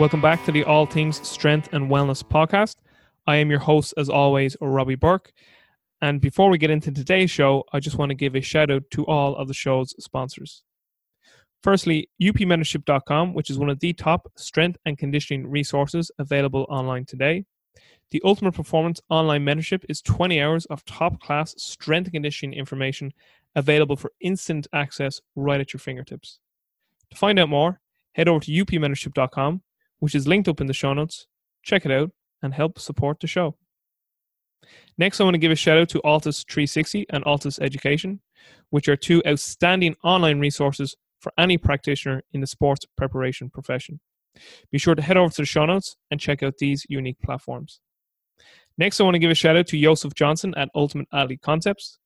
Welcome back to the All Things Strength and Wellness podcast. I am your host, as always, Robbie Burke. And before we get into today's show, I just want to give a shout out to all of the show's sponsors. Firstly, upmentorship.com, which is one of the top strength and conditioning resources available online today. The Ultimate Performance Online Mentorship is 20 hours of top class strength and conditioning information available for instant access right at your fingertips. To find out more, head over to upmentorship.com, which is linked up in the show notes. Check it out and help support the show. Next, I want to give a shout out to ALTIS 360 and ALTIS Education, which are two outstanding online resources for any practitioner in the sports preparation profession. Be sure to head over to the show notes and check out these unique platforms. Next, I want to give a shout out to Joseph Johnson at Ultimate Athlete Concepts.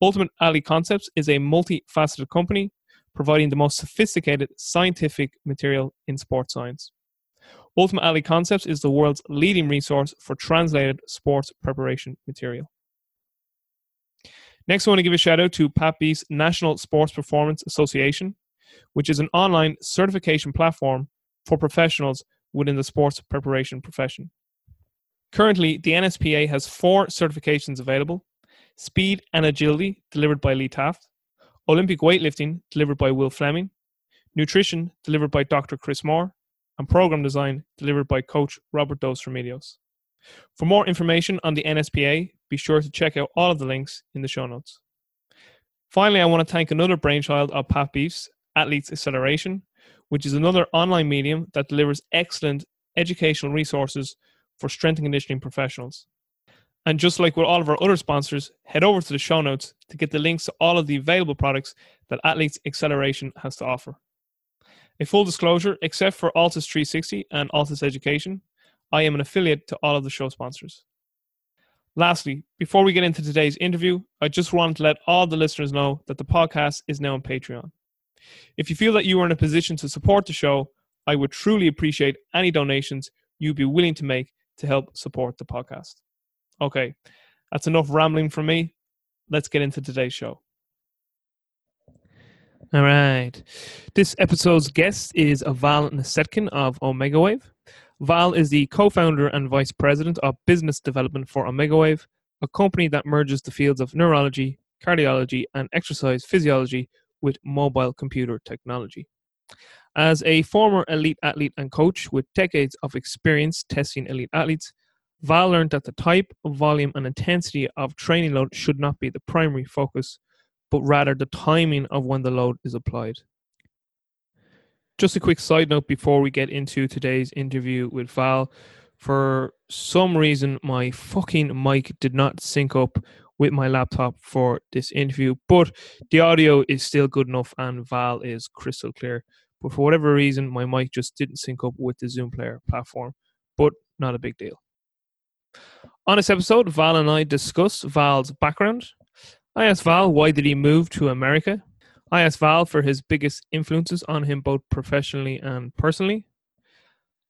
Ultimate Athlete Concepts is a multifaceted company providing the most sophisticated scientific material in sports science. Ultimate Athlete Concepts is the world's leading resource for translated sports preparation material. Next, I want to give a shout out to Pat Beith's National Sports Performance Association, which is an online certification platform for professionals within the sports preparation profession. Currently, the NSPA has four certifications available Speed and Agility, delivered by Lee Taft, Olympic Weightlifting, delivered by Will Fleming, Nutrition, delivered by Dr. Chris Moore, and Program Design, delivered by Coach Robert Dos Remedios. For more information on the NSPA, be sure to check out all of the links in the show notes. Finally, I want to thank another brainchild of Pat Beith's, Athletes Acceleration, which is another online medium that delivers excellent educational resources for strength and conditioning professionals. And just like with all of our other sponsors, head over to the show notes to get the links to all of the available products that Athletes Acceleration has to offer. A full disclosure, except for ALTIS 360 and ALTIS Education, I am an affiliate to all of the show sponsors. Lastly, before we get into today's interview, I just wanted to let all the listeners know that the podcast is now on Patreon. If you feel that you are in a position to support the show, I would truly appreciate any donations you'd be willing to make to help support the podcast. Okay, that's enough rambling from me. Let's get into today's show. All right. This episode's guest is Val Nasedkin of OmegaWave. Val is the co founder and vice president of business development for OmegaWave, a company that merges the fields of neurology, cardiology, and exercise physiology with mobile computer technology. As a former elite athlete and coach with decades of experience testing elite athletes, Val learned that the type, volume, and intensity of training load should not be the primary focus, but rather the timing of when the load is applied. Just a quick side note before we get into today's interview with Val. For some reason, my fucking mic did not sync up with my laptop for this interview, but the audio is still good enough and Val is crystal clear. But for whatever reason, my mic just didn't sync up with the Zoom player platform, but not a big deal. On this episode, Val and I discuss Val's background. I asked Val why did he move to America. I asked Val for his biggest influences on him both professionally and personally.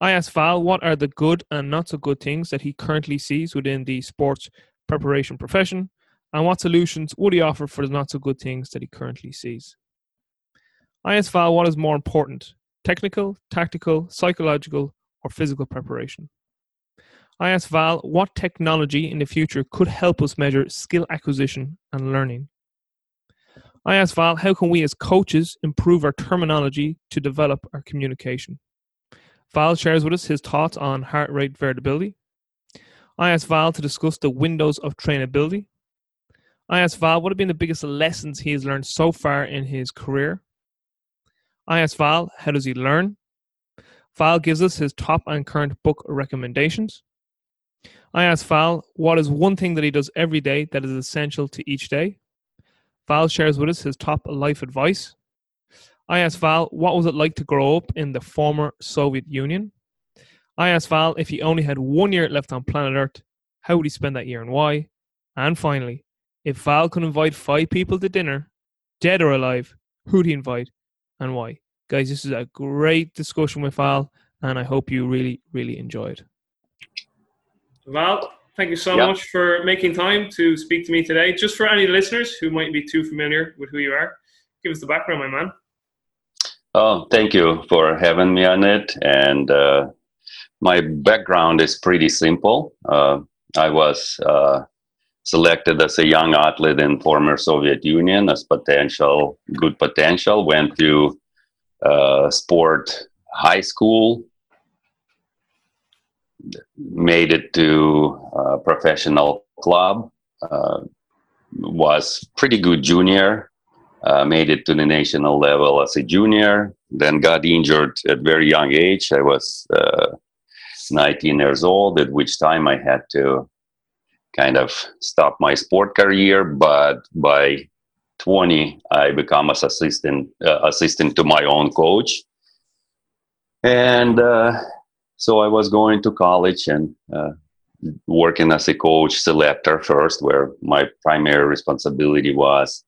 I asked Val what are the good and not so good things that he currently sees within the sports preparation profession and what solutions would he offer for the not so good things that he currently sees. I asked Val what is more important technical, tactical, psychological, or physical preparation. I asked Val what technology in the future could help us measure skill acquisition and learning. I asked Val how can we as coaches improve our terminology to develop our communication. Val shares with us his thoughts on heart rate variability. I asked Val to discuss the windows of trainability. I asked Val what have been the biggest lessons he has learned so far in his career. I asked Val how does he learn. Val gives us his top and current book recommendations. I asked Val what is one thing that he does every day that is essential to each day. Val shares with us his top life advice. I asked Val what was it like to grow up in the former Soviet Union. I asked Val if he only had one year left on planet Earth, how would he spend that year and why? And finally, if Val could invite five people to dinner, dead or alive, who'd he invite and why? Guys, this is a great discussion with Val, and I hope you really, really enjoy it. Val, thank you so much for making time to speak to me today. Just for any listeners who might be too familiar with who you are, give us the background, my man. Oh, thank you for having me on it. And uh, my background is pretty simple. Uh, I was uh, selected as a young athlete in former Soviet Union as potential, good potential. Went to uh, sport high school, made it to a professional club, uh, was pretty good junior, uh, made it to the national level as a junior, then got injured at very young age. I was uh, 19 years old, at which time I had to kind of stop my sport career. But by 20, I become as assistant uh, assistant to my own coach, and uh, so I was going to college and uh, working as a coach selector first, where my primary responsibility was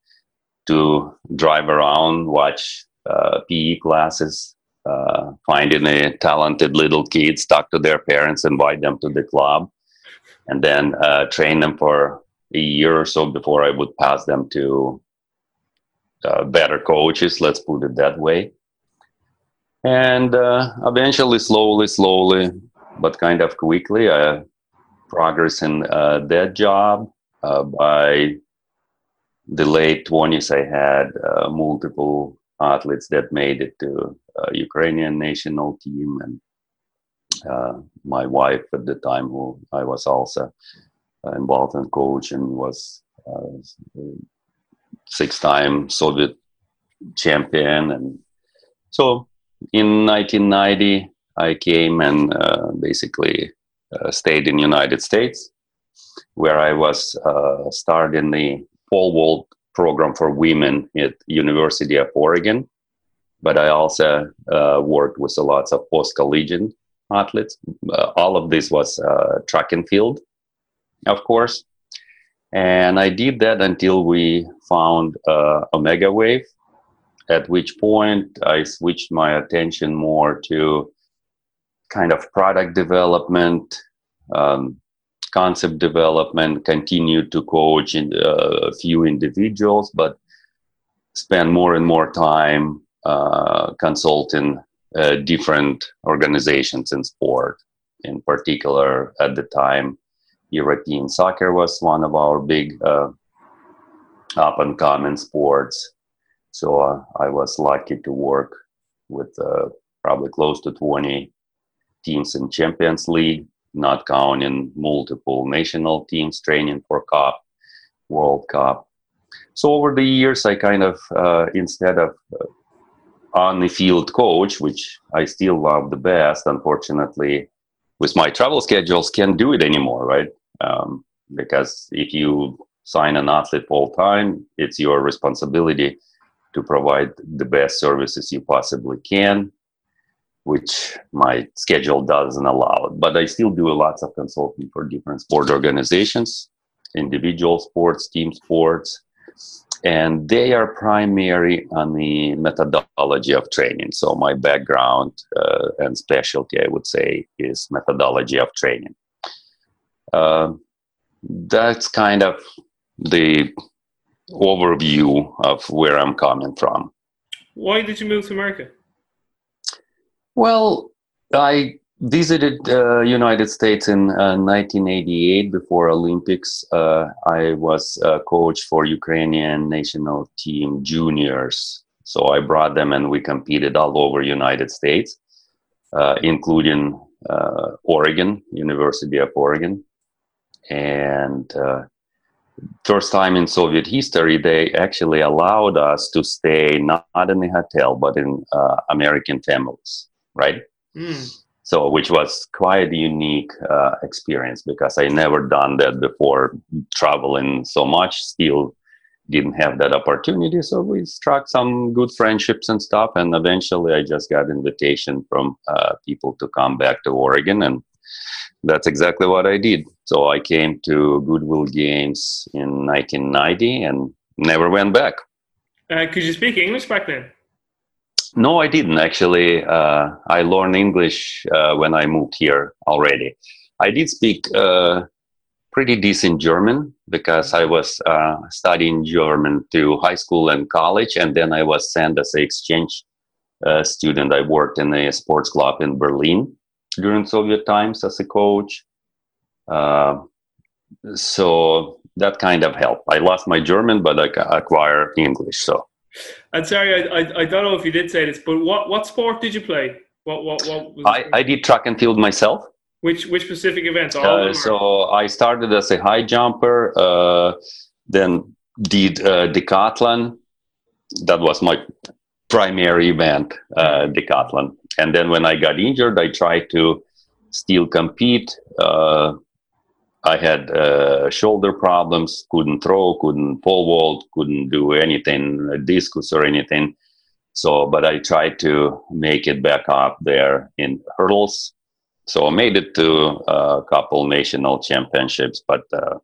to drive around, watch uh, PE classes, uh, finding a talented little kids, talk to their parents, invite them to the club, and then uh, train them for a year or so before I would pass them to uh, better coaches. Let's put it that way. And uh, eventually, slowly, slowly, but kind of quickly, I progress in uh, that job. Uh, by the late 20s, I had uh, multiple athletes that made it to uh, Ukrainian national team, and uh, my wife at the time, who I was also uh, involved in coaching, was six-time Soviet champion, and so in 1990 I came and basically uh, stayed in United States, where I was uh, starting the pole vault program for women at University of Oregon. But I also uh, worked with a lots of post collegiate athletes. Uh, all of this was uh, track and field, of course. And I did that until we found uh, OmegaWave, at which point I switched my attention more to kind of product development, um, concept development, continued to coach in, uh, a few individuals, but spend more and more time uh, consulting uh, different organizations in sport. In particular, at the time, European soccer was one of our big uh, up and coming sports. So uh, I was lucky to work with uh, probably close to 20 teams in Champions League, not counting multiple national teams training for Cup, World Cup. So over the years, I kind of uh, instead of uh, on the field coach, which I still love the best, unfortunately, with my travel schedules, can't do it anymore, right? Um, because if you sign an athlete full time, it's your responsibility to provide the best services you possibly can which my schedule doesn't allow. But I still do lots of consulting for different sport organizations, individual sports, team sports, and they are primary on the methodology of training. So my background uh, and specialty, I would say, is methodology of training. Uh, that's kind of the overview of where I'm coming from. Why did you move to America? Well, I visited uh, United States in uh, 1988 before Olympics. Uh, I was a coach for Ukrainian national team juniors, so I brought them and we competed all over United States, uh, including uh, Oregon, University of Oregon, and uh, first time in Soviet history, they actually allowed us to stay not, not in a hotel but in American families right? Mm. So, which was quite a unique uh, experience because I never done that before, traveling so much. Still, didn't have that opportunity. So we struck some good friendships and stuff, and eventually I just got invitation from uh, people to come back to Oregon, and that's exactly what I did. So I came to Goodwill Games in 1990 and never went back. Uh, could you speak English back then? No, I didn't actually. Uh, I learned English uh, when I moved here already. I did speak uh, pretty decent German because I was uh, studying German to high school and college, and then I was sent as an exchange uh, student. I worked in a sports club in Berlin, during Soviet times as a coach. Uh, so that kind of helped. I lost my German, but I acquired English. So. And sorry, I, I, I don't know if you did say this, but what, what sport did you play? What what what? I, I did track and field myself. Which which specific events? Uh, so I started as a high jumper, uh, then did uh, decathlon. That was my primary event, uh, decathlon. And then when I got injured, I tried to still compete. Uh, I had uh, shoulder problems, couldn't throw, couldn't pole vault, couldn't do anything, discus or anything. So, but I tried to make it back up there in hurdles. So I made it to a couple national championships, but uh,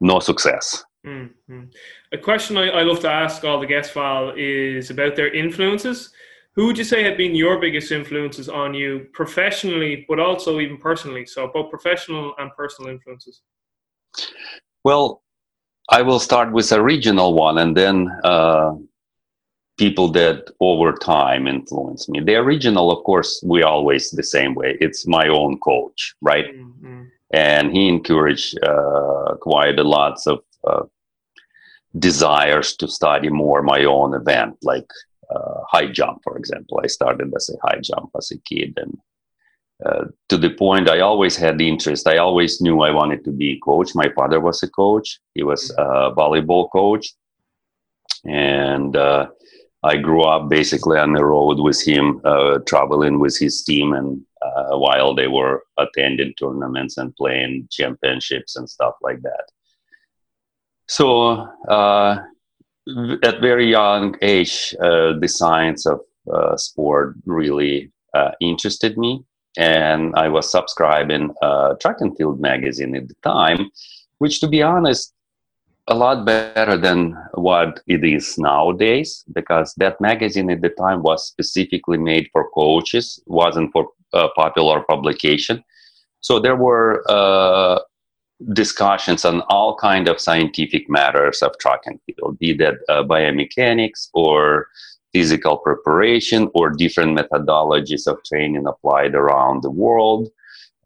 no success. Mm-hmm. A question I, I, love to ask all the guests, Val, is about their influences. Who would you say have been your biggest influences on you professionally, but also even personally? So both professional and personal influences. Well, I will start with a regional one, and then uh, people that over time influence me. The original, of course, we always the same way. It's my own coach, right? Mm-hmm. And he encouraged uh, quite a lots of uh, desires to study more my own event, like uh, high jump, for example. I started as a high jump as a kid, and uh, to the point I always had the interest. I always knew I wanted to be a coach. My father was a coach. He was mm-hmm. a volleyball coach, and uh, I grew up basically on the road with him, uh, traveling with his team, and uh, while they were attending tournaments and playing championships and stuff like that. So, uh, at very young age, uh, the science of uh, sport really uh, interested me, and I was subscribing track and field magazine at the time, which, to be honest, a lot better than what it is nowadays because that magazine at the time was specifically made for coaches wasn't for uh, popular publication. So there were uh, discussions on all kind of scientific matters of track and field be that uh, biomechanics or physical preparation or different methodologies of training applied around the world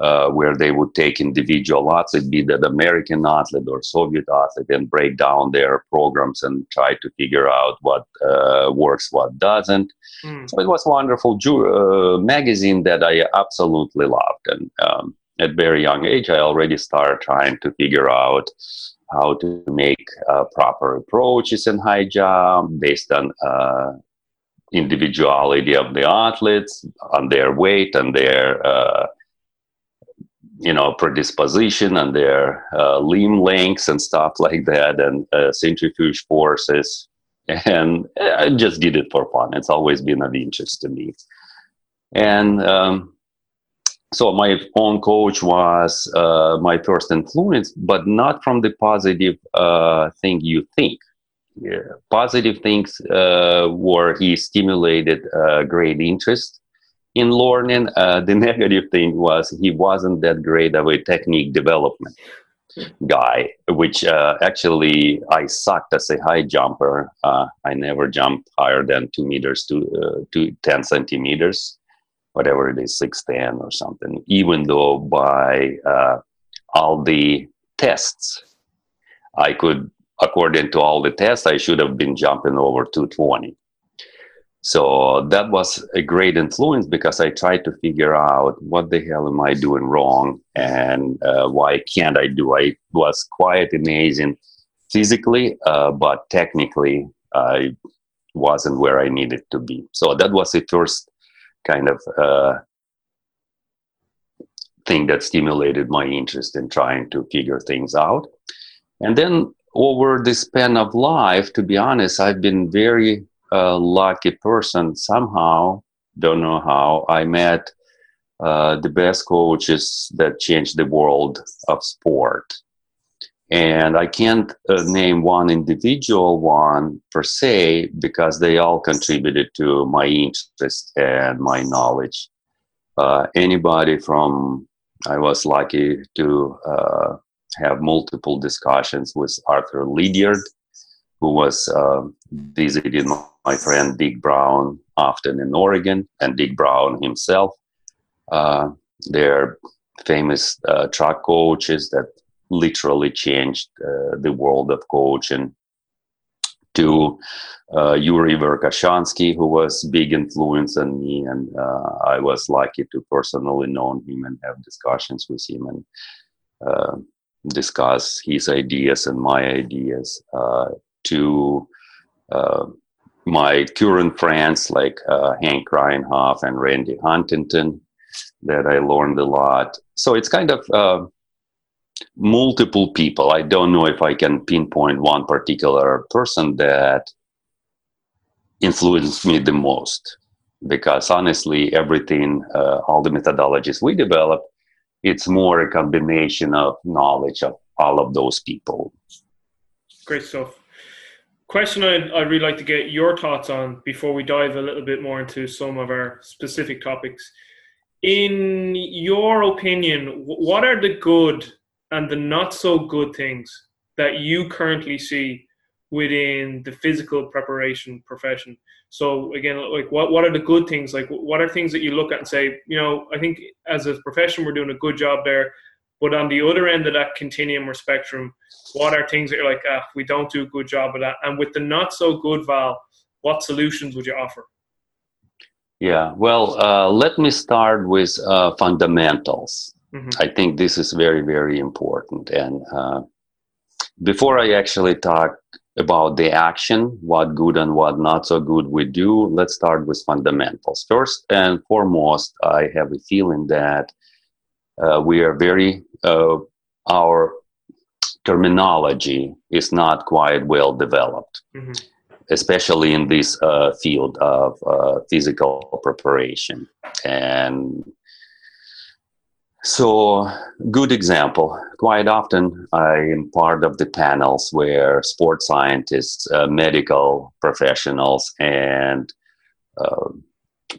uh, where they would take individual athletes, be that American athlete or Soviet athlete, and break down their programs and try to figure out what uh, works, what doesn't. Mm. So it was a wonderful ju- uh, magazine that I absolutely loved. And um, at very young age, I already started trying to figure out how to make uh, proper approaches in high jump based on uh, individuality of the athletes, on their weight and their uh, you know predisposition and their uh, limb lengths and stuff like that and uh, centrifuge forces. And i just did it for fun. It's always been of interest to me. And um, so my own coach was uh, my first influence but not from the positive uh, thing you think yeah. positive things uh, were he stimulated uh, great interest in learning. Uh, the negative thing was he wasn't that great of a technique development guy, which uh, actually I sucked as a high jumper. Uh, I never jumped higher than two meters to, uh, to 10 centimeters, whatever it is, 6'10 or something, even though by uh, all the tests, I could, according to all the tests, I should have been jumping over 220 so that was a great influence because I tried to figure out what the hell am I doing wrong and uh, why can't I do. I was quite amazing physically, uh, but technically I wasn't where I needed to be. So that was the first kind of uh, thing that stimulated my interest in trying to figure things out. And then over the span of life, to be honest, I've been very a lucky person somehow don't know how i met uh, the best coaches that changed the world of sport and i can't uh, name one individual one per se because they all contributed to my interest and my knowledge uh, anybody from i was lucky to uh, have multiple discussions with arthur lydiard who was uh, visiting my friend Dick Brown often in Oregon, and Dick Brown himself. Uh, They're famous uh, track coaches that literally changed uh, the world of coaching. To uh, Yuri Verkhoshansky, who was big influence on me, and uh, I was lucky to personally know him and have discussions with him and uh, discuss his ideas and my ideas. Uh, to my current friends like Henk Kraaijenhof and Randy Huntington, that I learned a lot. So it's kind of uh, multiple people. I don't know if I can pinpoint one particular person that influenced me the most because honestly, everything, uh, all the methodologies we develop, it's more a combination of knowledge of all of those people. Great stuff. Question I'd, I'd really like to get your thoughts on before we dive a little bit more into some of our specific topics in your opinion, what are the good and the not so good things that you currently see within the physical preparation profession? So again, like what what are the good things? Like what are things that you look at and say, you know, I think as a profession we're doing a good job there. But on the other end of that continuum or spectrum, what are things that you're like, ah, we don't do a good job of that? And with the not so good Val, what solutions would you offer? Yeah, well, uh, let me start with uh, fundamentals. Mm-hmm. I think this is very, very important. And uh, before I actually talk about the action, what good and what not so good we do, let's start with fundamentals. First and foremost, I have a feeling that uh, we are very, uh, our terminology is not quite well developed. Mm-hmm especially in this uh, field of uh, physical preparation. And so, good example. Quite often, I am part of the panels where sports scientists, uh, medical professionals, and uh,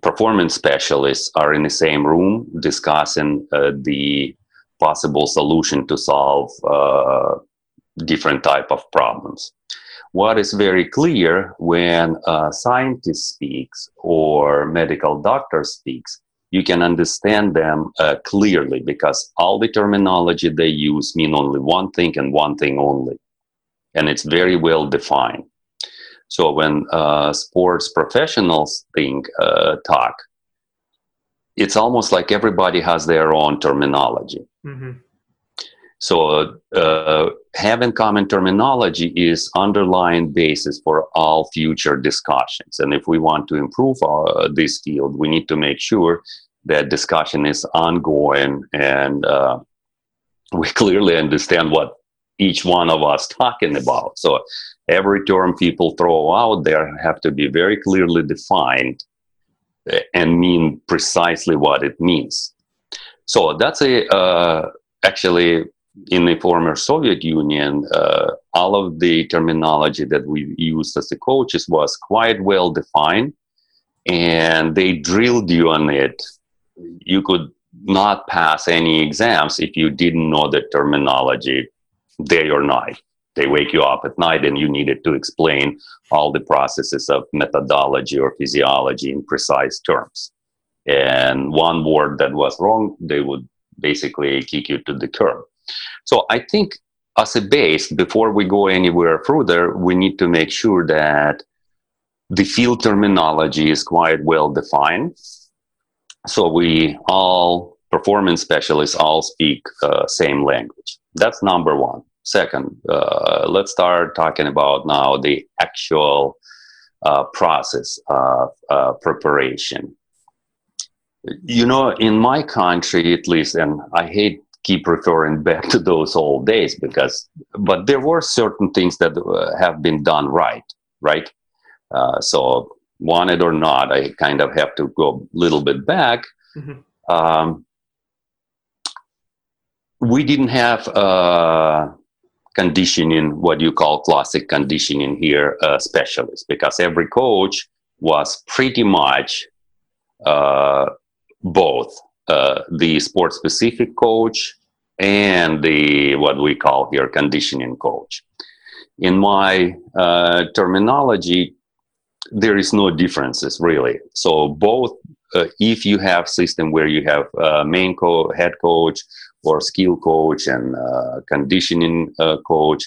performance specialists are in the same room discussing uh, the possible solution to solve uh, different type of problems what is very clear when a scientist speaks or medical doctor speaks you can understand them uh, clearly because all the terminology they use mean only one thing and one thing only and it's very well defined so when uh, sports professionals think uh, talk it's almost like everybody has their own terminology mm-hmm. So uh, having common terminology is underlying basis for all future discussions. And if we want to improve uh, this field, we need to make sure that discussion is ongoing and uh, we clearly understand what each one of us talking about. So every term people throw out there have to be very clearly defined and mean precisely what it means. So that's a uh, actually in the former Soviet Union, uh, all of the terminology that we used as the coaches was quite well defined, and they drilled you on it. You could not pass any exams if you didn't know the terminology day or night. They wake you up at night, and you needed to explain all the processes of methodology or physiology in precise terms. And one word that was wrong, they would basically kick you to the curb. So I think as a base, before we go anywhere further, we need to make sure that the field terminology is quite well defined. So we all performance specialists all speak uh, same language. That's number one. Second, uh, let's start talking about now the actual uh, process of uh, preparation. You know, in my country, at least, and I hate keep referring back to those old days because but there were certain things that uh, have been done right right? Uh, so wanted or not i kind of have to go a little bit back. Mm-hmm. um, we didn't have uh, conditioning what you call classic conditioning here uh, specialists because every coach was pretty much uh, both uh, the sport specific coach and the what we call here conditioning coach. In my uh, terminology, there is no differences really. So both uh, if you have system where you have uh, main co- head coach or skill coach and uh, conditioning uh, coach,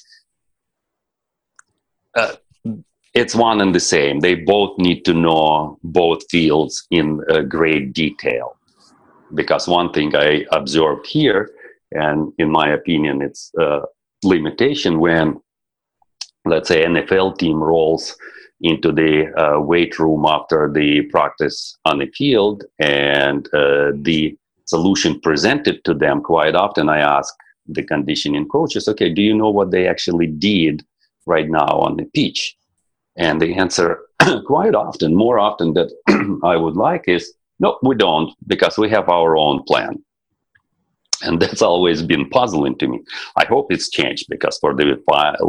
it's one and the same. They both need to know both fields in great detail. Because one thing I observed here, and in my opinion, it's a limitation when, let's say, NFL team rolls into the uh, weight room after the practice on the field and uh, the solution presented to them quite often i ask the conditioning coaches okay do you know what they actually did right now on the pitch? And the answer quite often more often than i would like is no we don't because we have our own plan and that's always been puzzling to me i hope it's changed because for the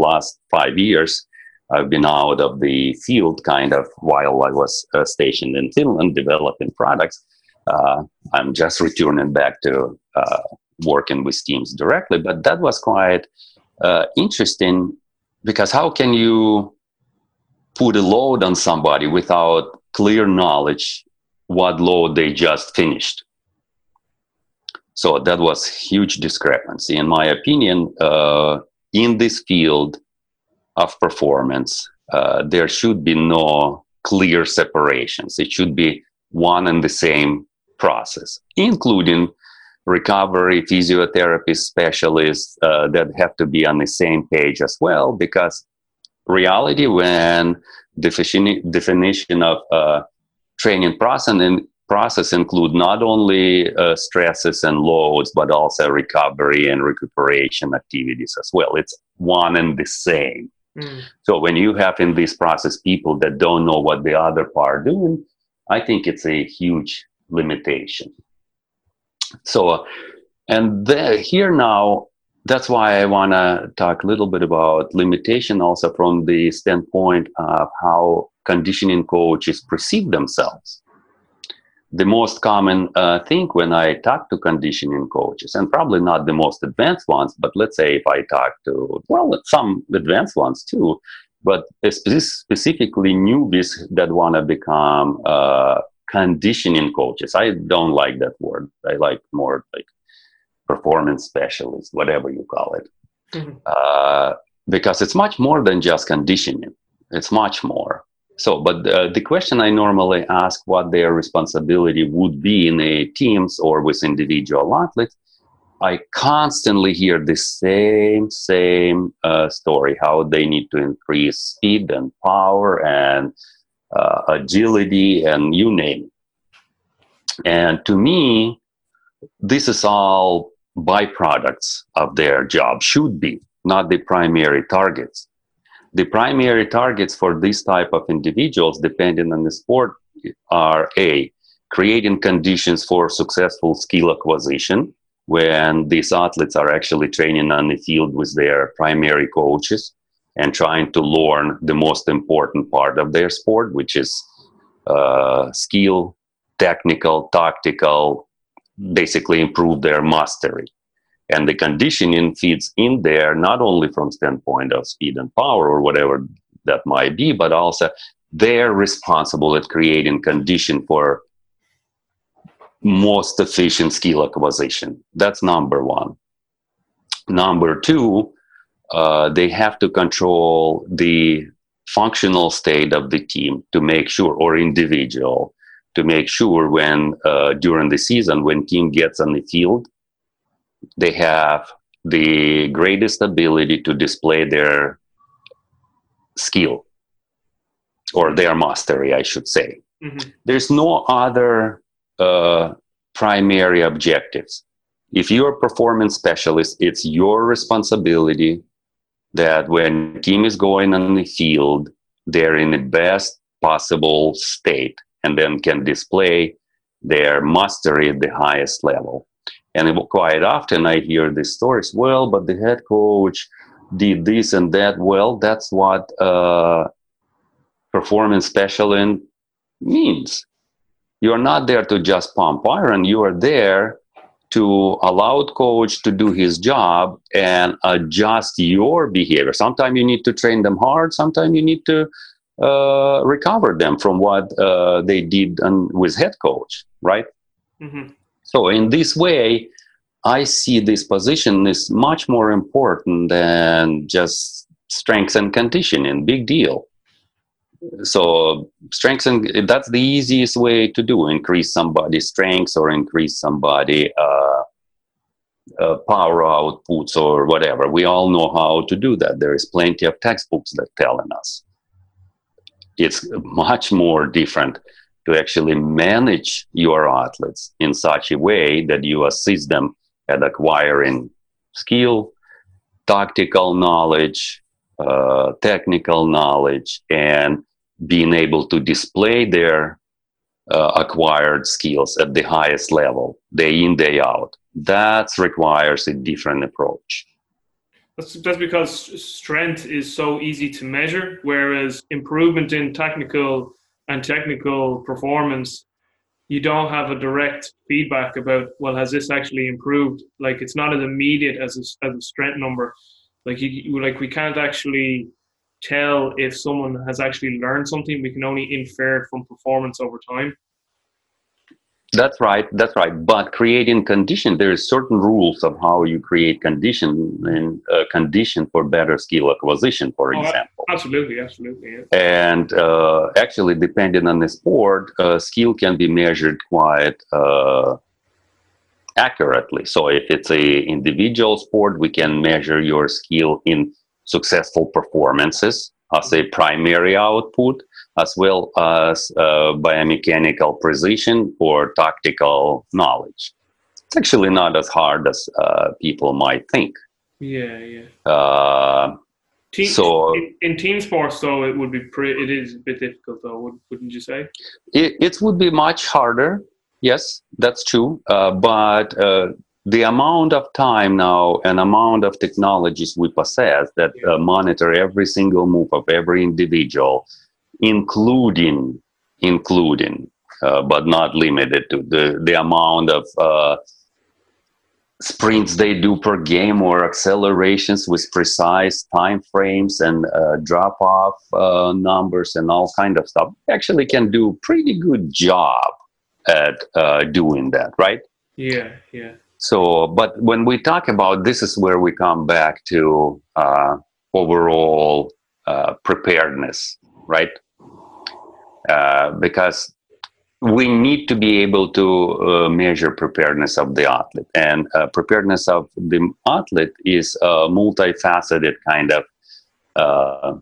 last five years I've been out of the field kind of while I was uh, stationed in Finland developing products. Uh, I'm just returning back to uh, working with teams directly, but that was quite uh, interesting because how can you put a load on somebody without clear knowledge what law they just finished? So that was huge discrepancy, in my opinion. Uh, in this field, of performance, uh, there should be no clear separations. It should be one and the same process, including recovery physiotherapy specialists uh, that have to be on the same page as well, because reality when definition, definition of uh, training process and process include not only uh, stresses and loads but also recovery and recuperation activities as well it's one and the same Mm. So when you have in this process people that don't know what the other part doing, I think it's a huge limitation. So, and there, here now, that's why I want to talk a little bit about limitation also from the standpoint of how conditioning coaches perceive themselves the most common uh, thing when I talk to conditioning coaches, and probably not the most advanced ones, but let's say if I talk to, well, some advanced ones too, but specifically newbies that want to become uh, conditioning coaches. I don't like that word. I like more like performance specialist, whatever you call it. Mm-hmm. Uh, because it's much more than just conditioning. It's much more. So, but uh, the question I normally ask what their responsibility would be in a teams or with individual athletes, I constantly hear the same same uh, story: how they need to increase speed and power and uh, agility and you name. It. And to me, this is all byproducts of their job. Should be not the primary targets the primary targets for this type of individuals, depending on the sport, are A, creating conditions for successful skill acquisition when these athletes are actually training on the field with their primary coaches and trying to learn the most important part of their sport, which is uh, skill, technical, tactical, basically improve their mastery. And the conditioning feeds in there not only from standpoint of speed and power or whatever that might be but also they're responsible at creating condition for most efficient skill acquisition. That's number one. Number two uh, they have to control the functional state of the team to make sure or individual to make sure when uh, during the season when team gets on the field they have the greatest ability to display their skill or their mastery, I should say. Mm-hmm. There's no other uh, primary objectives. If you're a performance specialist, it's your responsibility that when team is going on the field, they're in the best possible state and then can display their mastery at the highest level. And quite often I hear these stories. Well, but the head coach did this and that. Well, that's what uh, performance specialist means. You're not there to just pump iron. You are there to allow the coach to do his job and adjust your behavior. Sometimes you need to train them hard. Sometimes you need to uh, recover them from what uh, they did on, with head coach, right? Mm-hmm. So in this way, I see this position is much more important than just strength and conditioning. Big deal. So strength and that's the easiest way to do increase somebody's strength or increase somebody uh, uh, power outputs or whatever. We all know how to do that. There is plenty of textbooks that telling us. It's much more different to actually manage your athletes in such a way that you assist them at acquiring skill, tactical knowledge, uh, technical knowledge, and being able to display their uh, acquired skills at the highest level, day in, day out. That requires a different approach. That's, that's because strength is so easy to measure, whereas improvement in technical and technical performance, you don't have a direct feedback about, well, has this actually improved? Like it's not as immediate as a, as a strength number. Like you, like we can't actually tell if someone has actually learned something. We can only infer from performance over time. That's right. That's right. But creating condition, there is certain rules of how you create condition and uh, condition for better skill acquisition, for oh, example. Absolutely, absolutely. Yeah. And uh, actually, depending on the sport, uh, skill can be measured quite uh, accurately. So, if it's a individual sport, we can measure your skill in successful performances as a primary output as well as uh, biomechanical precision or tactical knowledge. It's actually not as hard as uh, people might think. Yeah, yeah. Uh, team, so in, in, team sports, though, it would be pretty. It is a bit difficult, though, would, wouldn't you say? It, it would be much harder. Yes, that's true. Uh, but uh, the amount of time now and amount of technologies we possess that uh, monitor every single move of every individual including including uh, but not limited to the the amount of uh, sprints they do per game or accelerations with precise time frames and uh, drop off uh, numbers and all kind of stuff. Actually can do pretty good job at uh, doing that right? Yeah yeah. So but when we talk about this is where we come back to uh, overall preparedness right uh, because we need to be able to uh, measure preparedness of the athlete. And uh, preparedness of the athlete is a multifaceted kind of uh,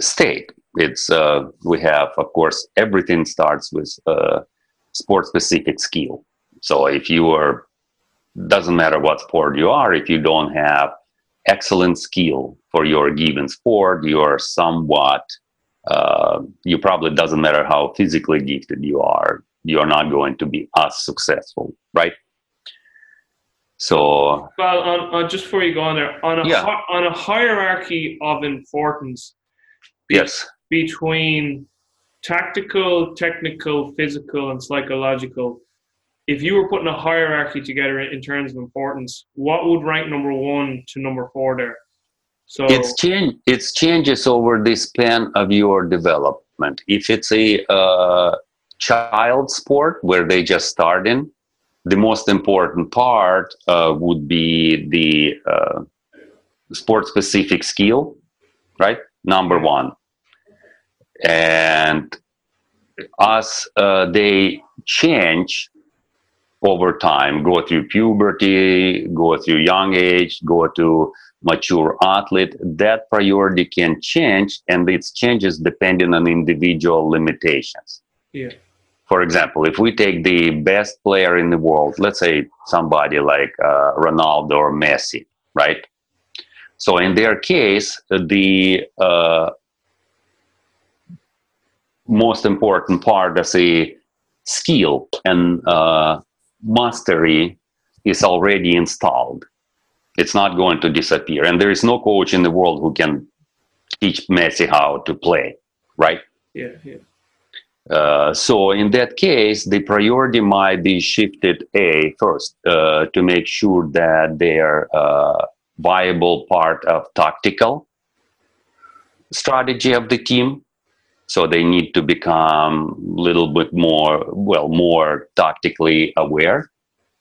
state. It's uh, we have of course everything starts with sport specific skill. So if you are doesn't matter what sport you are if you don't have excellent skill for your given sport you are somewhat uh, you probably doesn't matter how physically gifted you are you are not going to be as successful right? So well on, on just before you go on there on a yeah. on a hierarchy of importance be, yes. between tactical technical physical and psychological if you were putting a hierarchy together in terms of importance what would rank number one to number four there so it's change. It's changes over the span of your development. If it's a uh, child sport where they just start in, the most important part uh, would be the uh, sport-specific skill, right? Number one, and as uh, they change over time, go through puberty, go through young age, go to mature athlete, that priority can change and it changes depending on individual limitations. Yeah. For example, if we take the best player in the world, let's say somebody like uh, Ronaldo or Messi, right? So in their case, the uh, most important part of the skill and uh, mastery is already installed it's not going to disappear. And there is no coach in the world who can teach Messi how to play, right? Yeah, yeah. Uh, so in that case, the priority might be shifted a first uh, to make sure that they are uh, viable part of tactical strategy of the team, So they need to become a little bit more, well, more tactically aware.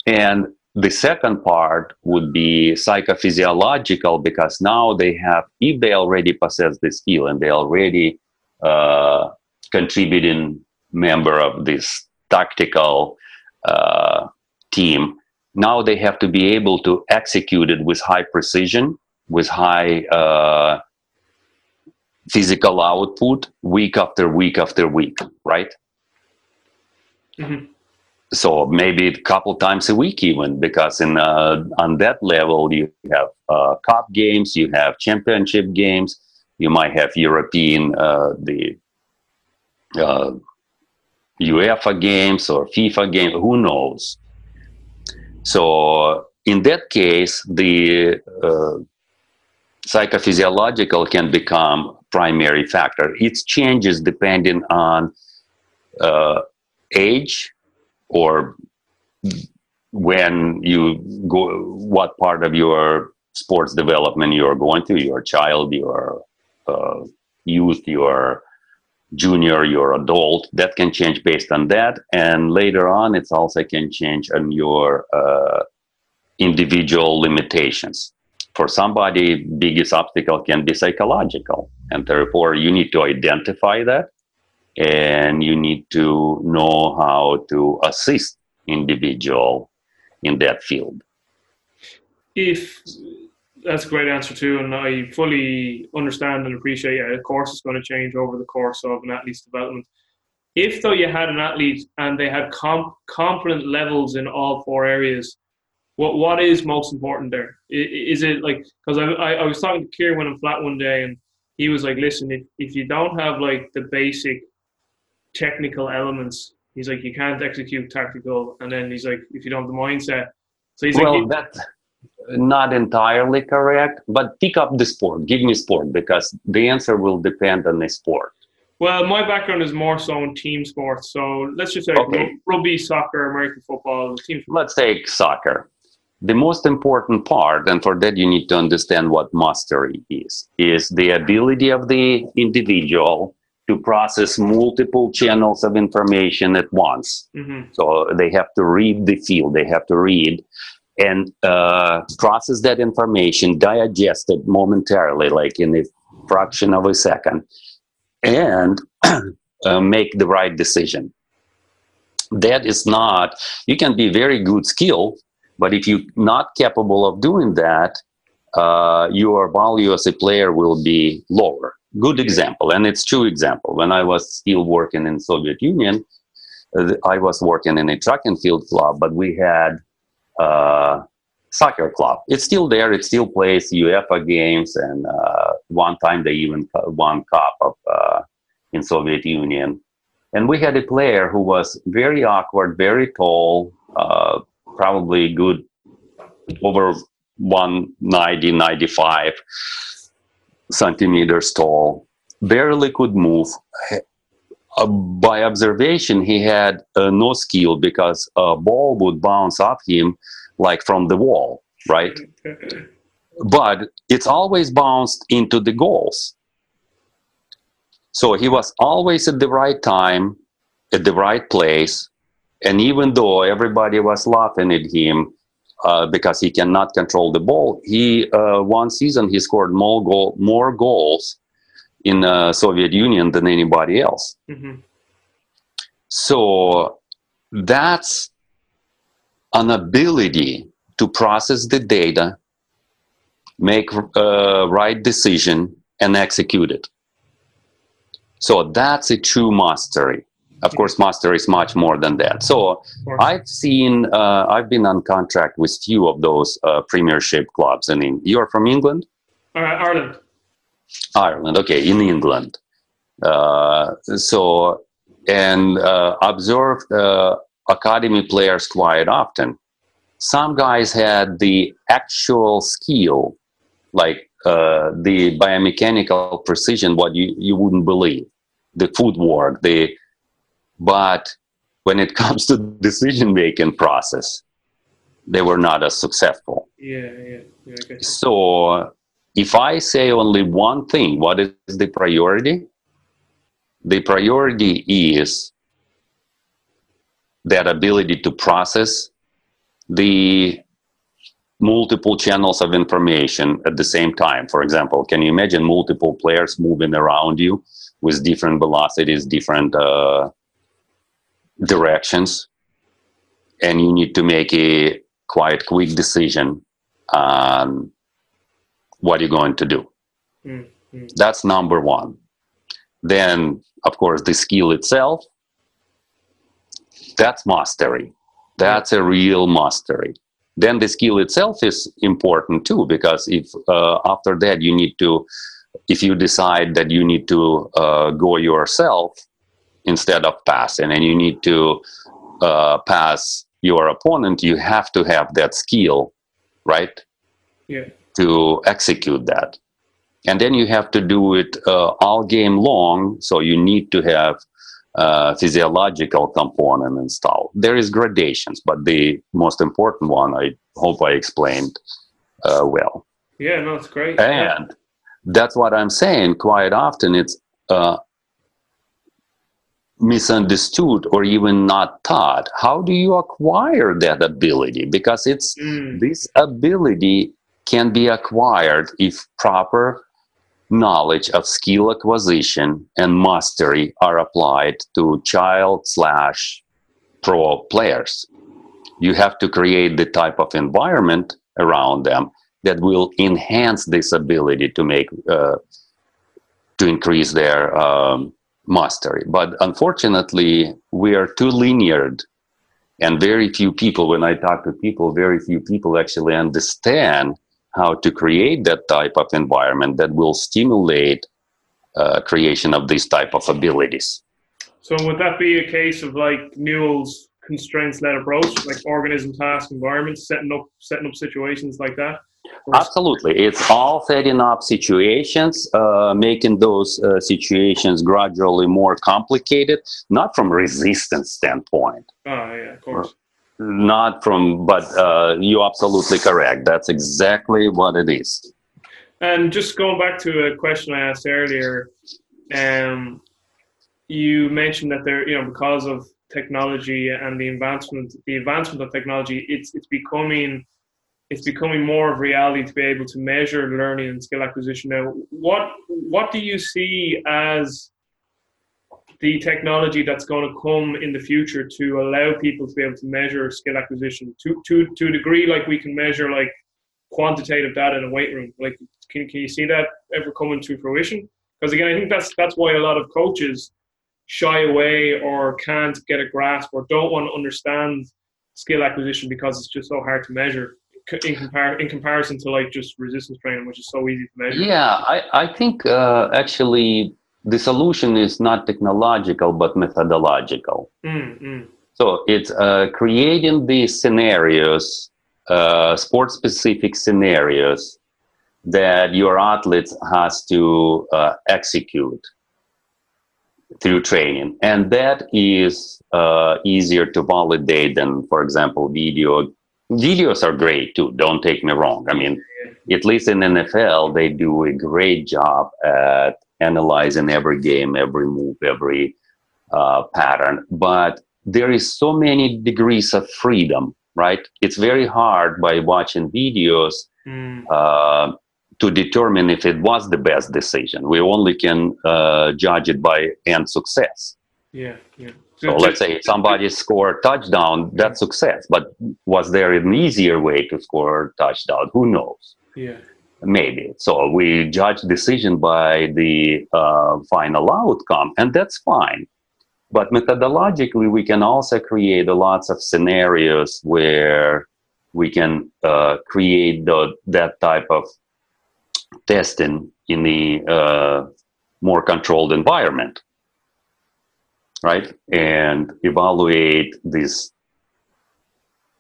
And the second part would be psychophysiological because now they have, if they already possess the skill and they already uh, contributing member of this tactical uh, team, now they have to be able to execute it with high precision, with high uh, physical output week after week after week, right? Mm-hmm. So maybe a couple times a week, even because in uh, on that level you have uh, cup games, you have championship games, you might have European uh, the uh, UEFA games or FIFA game, who knows? So in that case, the uh, psychophysiological can become primary factor. It changes depending on uh, age or when you go, what part of your sports development you're going to your child, your uh, youth, your junior, your adult. That can change based on that, and later on, it also can change on your uh, individual limitations. For somebody, biggest obstacle can be psychological, and therefore you need to identify that, and you need to know how to assist individual in that field. If that's a great answer too, and I fully understand and appreciate. Yeah, of course, it's going to change over the course of an athlete's development. If though you had an athlete and they had comp- competent levels in all four areas, what what is most important there? Is it like because I, I, I was talking to Kieran when I'm flat one day, and he was like, "Listen, if if you don't have like the basic technical elements, he's like, you can't execute tactical, and then he's like, if you don't have the mindset." So he's well, like, that not entirely correct, but pick up the sport. Give me sport because the answer will depend on the sport. Well, my background is more so in team sports. So let's just say okay. rugby, soccer, American football, team. Let's take soccer. The most important part, and for that you need to understand what mastery is, is the ability of the individual to process multiple channels of information at once. Mm-hmm. So they have to read the field, they have to read and uh, process that information, digest it momentarily, like in a fraction of a second, and uh, make the right decision. That is not, you can be very good skill, but if you're not capable of doing that, uh, your value as a player will be lower. Good example, and it's true example. When I was still working in Soviet Union, uh, I was working in a track and field club, but we had uh, soccer club. It's still there. It still plays UEFA games, and uh, one time they even won cup of uh, in Soviet Union. And we had a player who was very awkward, very tall, uh, probably good over 190, 95 centimeters tall, barely could move. Uh, by observation, he had uh, no skill because a ball would bounce off him like from the wall, right? but it's always bounced into the goals. So he was always at the right time, at the right place. And even though everybody was laughing at him uh, because he cannot control the ball, he uh, one season he scored more goal, more goals in uh, Soviet Union than anybody else. Mm-hmm. So that's an ability to process the data, make a uh, right decision, and execute it. So that's a true mastery. Of course, master is much more than that. So I've seen, uh, I've been on contract with few of those uh, Premiership clubs. I mean, you're from England? Uh, Ireland. Ireland, okay, in England. Uh, so, and uh, observed uh, academy players quite often. Some guys had the actual skill, like uh, the biomechanical precision, what you, you wouldn't believe, the footwork, the but when it comes to decision making process, they were not as successful. Yeah, yeah. yeah so if I say only one thing, what is the priority? the priority is that ability to process the multiple channels of information at the same time. For example, can you imagine multiple players moving around you with different velocities, different uh, directions, and you need to make a quite quick decision on what you're going to do. Mm-hmm. That's number one. Then, of course, the skill itself. That's mastery. That's a real mastery. Then the skill itself is important too, because if uh, after that you need to, if you decide that you need to uh, go yourself instead of passing, and you need to uh, pass your opponent, you have to have that skill, right? Yeah. To execute that. And then you have to do it uh, all game long. So you need to have uh, physiological component installed. There is gradations but the most important one i hope i explained uh, well. Yeah no it's great. And yeah. that's what i'm saying. Quite often it's uh, misunderstood or even not taught how do you acquire that ability because it's mm. this ability can be acquired if proper knowledge of skill acquisition and mastery are applied to child slash pro players. You have to create the type of environment around them that will enhance this ability to make uh, to increase their um, mastery. But unfortunately, we are too linear, and very few people. When I talk to people, very few people actually understand how to create that type of environment that will stimulate uh, creation of these type of abilities. So would that be a case of like Newell's constraints-led approach, like organism, task, environment, setting up setting up situations like that? Absolutely, it's all setting up situations, uh, making those uh, situations gradually more complicated, not from resistance standpoint. Oh yeah, of course. Not from but uh, you're absolutely correct. That's exactly what it is. And just going back to a question i asked earlier um, you mentioned that there you know because of technology and the advancement the advancement of technology it's it's becoming it's becoming more of reality to be able to measure learning and skill acquisition. Now what what do you see as the technology that's going to come in the future to allow people to be able to measure skill acquisition? To to to a degree like we can measure like quantitative data in a weight room. Like can, can you see that ever coming to fruition? Because again i think that's that's why a lot of coaches shy away or can't get a grasp or don't want to understand skill acquisition because it's just so hard to measure in, compar- in comparison to like just resistance training which is so easy to measure yeah i, I think uh, actually the solution is not technological but methodological. Mm-hmm. So it's uh, creating these scenarios, uh, sport specific scenarios that your athlete has to uh, execute through training, and that is uh, easier to validate than, for example, video. Videos are great too. Don't take me wrong. I mean, at least in NFL, they do a great job at analyzing every game, every move, every uh, pattern. But there is so many degrees of freedom, right? It's very hard by watching videos mm. uh, to determine if it was the best decision. We only can uh, judge it by end success. Yeah, yeah. So let's say somebody scored a touchdown, that's success. But was there an easier way to score a touchdown? Who knows? Yeah maybe so we judge decision by the uh, final outcome and that's fine but methodologically we can also create lots of scenarios where we can uh, create the, that type of testing in the uh, more controlled environment right and evaluate this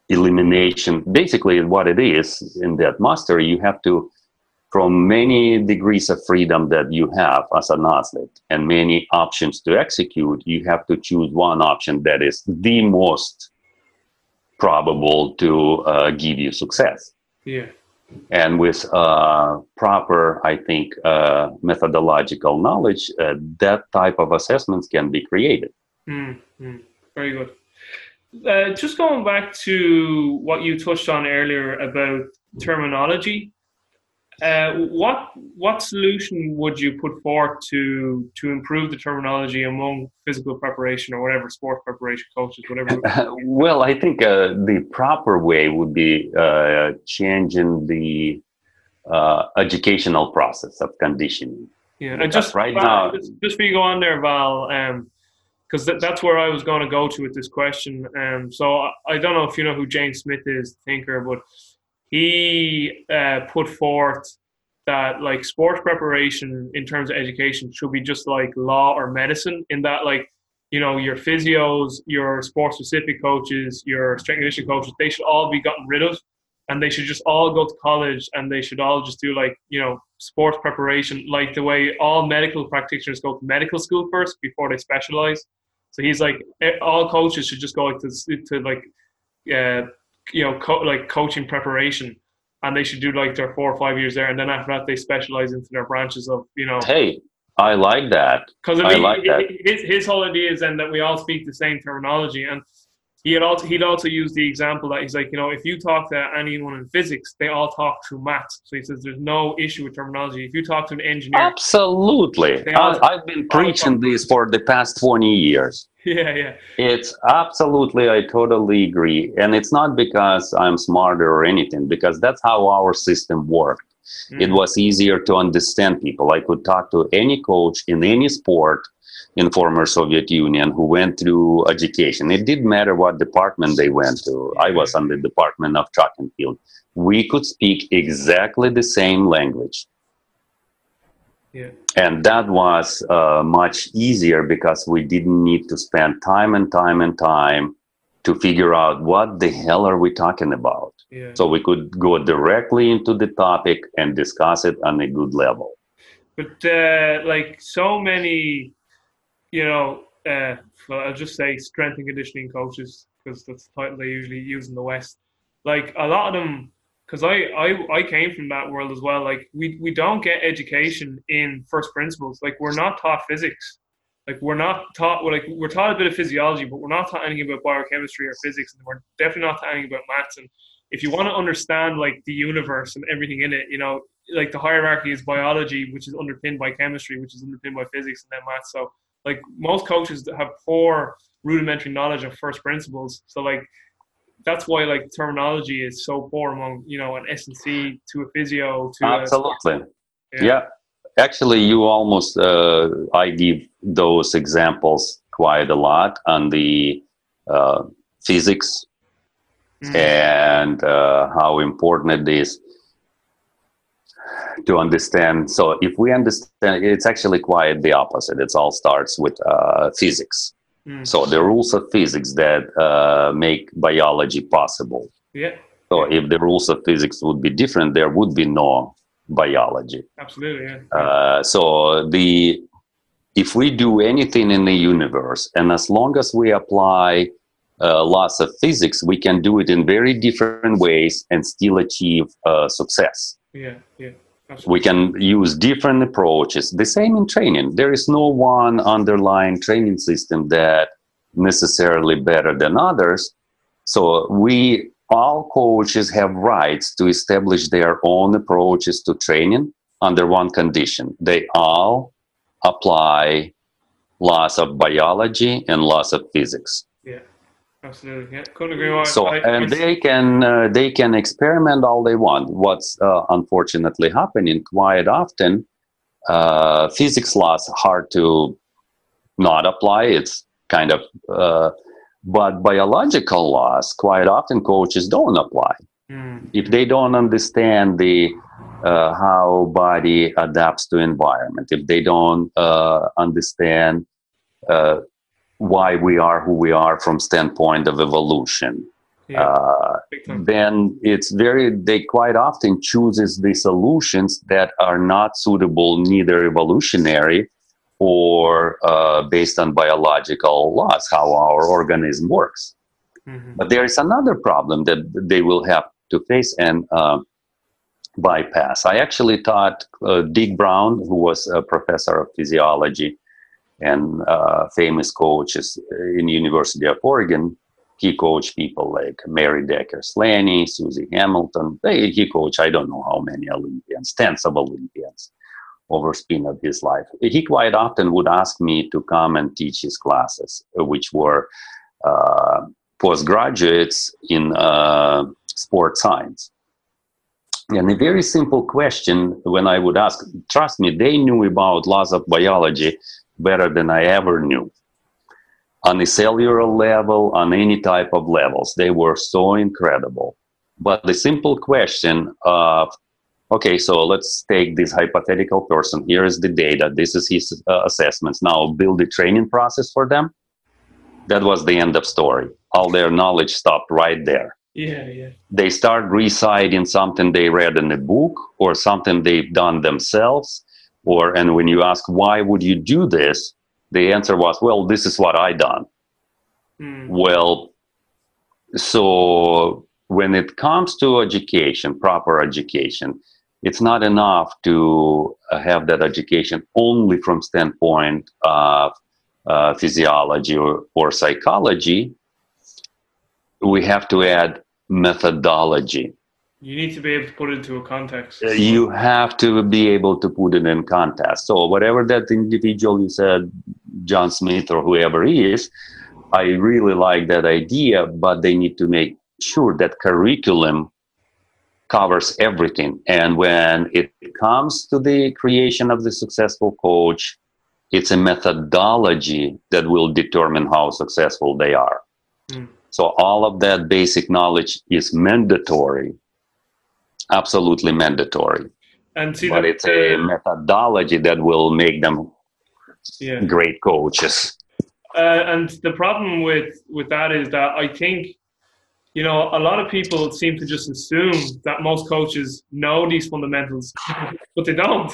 elimination basically what it is in that mastery you have to from many degrees of freedom that you have as an athlete and many options to execute, you have to choose one option that is the most probable to uh, give you success. Yeah. And with uh, proper, I think, uh, methodological knowledge, uh, that type of assessments can be created. Mm-hmm. Very good. Uh, just going back to what you touched on earlier about terminology, uh, what what solution would you put forth to to improve the terminology among physical preparation or whatever sport preparation coaches, whatever? well, I think uh, the proper way would be uh, changing the uh, educational process of conditioning. Yeah, and just right Val, now, just, just for you go on there, Val. because um, th- that's where I was going to go to with this question. Um, so I, I don't know if you know who James Smith is, thinker, but he uh, put forth that like sports preparation in terms of education should be just like law or medicine in that like you know your physios your sports specific coaches your strength and conditioning coaches they should all be gotten rid of and they should just all go to college and they should all just do like you know sports preparation like the way all medical practitioners go to medical school first before they specialize. So he's like all coaches should just go like to, to like uh, you know, co- like coaching preparation, and they should do like their four or five years there, and then after that they specialize into their branches of you know. Hey, I like that. Because I, mean, I like that. His his whole idea is then that we all speak the same terminology, and he had also he'd also use the example that he's like, you know, if you talk to anyone in physics, they all talk through maths. So he says there's no issue with terminology. If you talk to an engineer, absolutely. I, I've been preaching this for the past twenty years. Yeah, yeah. It's absolutely, I totally agree. And it's not because I'm smarter or anything, because that's how our system worked. Mm-hmm. It was easier to understand people. I could talk to any coach in any sport in former Soviet Union who went through education. It didn't matter what department they went to. I was on the Department of Track and Field. We could speak exactly the same language. Yeah. And that was uh, much easier because we didn't need to spend time and time and time to figure out what the hell are we talking about. Yeah. So we could go directly into the topic and discuss it on a good level. But uh, like so many, you know, uh, I'll just say strength and conditioning coaches because that's the title they usually use in the West. Like a lot of them because I, I I came from that world as well. Like we we don't get education in first principles. Like we're not taught physics. Like we're not taught we're like we're taught a bit of physiology, but we're not taught anything about biochemistry or physics, and we're definitely not taught anything about maths. And if you want to understand like the universe and everything in it, you know, like the hierarchy is biology, which is underpinned by chemistry, which is underpinned by physics, and then maths. So like most coaches have poor rudimentary knowledge of first principles. So like that's why like terminology is so poor among you know an S&C to a physio to absolutely a, yeah. yeah. actually you almost uh, I give those examples quite a lot on the uh, physics mm. and uh, how important it is to understand so if we understand it's actually quite the opposite it all starts with uh, physics Mm. So the rules of physics that uh, make biology possible. Yeah. So if the rules of physics would be different, there would be no biology. Absolutely. Yeah. Uh, so the if we do anything in the universe, and as long as we apply uh, laws of physics, we can do it in very different ways and still achieve uh, success. Yeah. Yeah. We can use different approaches. The same in training. There is no one underlying training system that necessarily better than others. So we all coaches have rights to establish their own approaches to training under one condition. They all apply laws of biology and laws of physics. Absolutely, yeah, couldn't agree more. So, and they can uh, they can experiment all they want. What's uh, unfortunately happening quite often, uh, physics laws hard to not apply. It's kind of, uh, but biological laws quite often coaches don't apply mm. if they don't understand the uh, how body adapts to environment. If they don't uh, understand why we are who we are from standpoint of evolution. Yeah, uh, then it's very they quite often chooses the solutions that are not suitable neither evolutionary or uh, based on biological laws how our organism works mm-hmm. but there is another problem that they will have to face and uh, bypass. I actually taught uh, Dick Brown, who was a professor of physiology and uh, famous coaches in University of Oregon. He coached people like Mary Decker-Slaney, Susie Hamilton. He coached I don't know how many Olympians, tens of Olympians over span of his life. He quite often would ask me to come and teach his classes, which were uh, postgraduates in uh, sports science. And a very simple question when I would ask, trust me, they knew about laws of biology better than I ever knew. On a cellular level, on any type of levels, they were so incredible. But the simple question of, okay, so let's take this hypothetical person. Here is the data. This is his uh, assessments. Now build a training process for them. That was the end of story. All their knowledge stopped right there. Yeah, yeah. They start reciting something they read in a book or something they've done themselves. Or and when you ask why would you do this, the answer was, well, this is what I done. Mm. Well, so when it comes to education, proper education, it's not enough to uh, have that education only from standpoint of uh, physiology or, or psychology we have to add methodology. You need to be able to put it into a context. You have to be able to put it in context. So whatever that individual you said, John Smith or whoever he is, I really like that idea, but they need to make sure that curriculum covers everything. And when it comes to the creation of the successful coach, it's a methodology that will determine how successful they are. Mm. So all of that basic knowledge is mandatory, absolutely mandatory. And see but the, it's a methodology that will make them yeah. great coaches. Uh, and the problem with with that is that I think, you know, a lot of people seem to just assume that most coaches know these fundamentals, but they don't.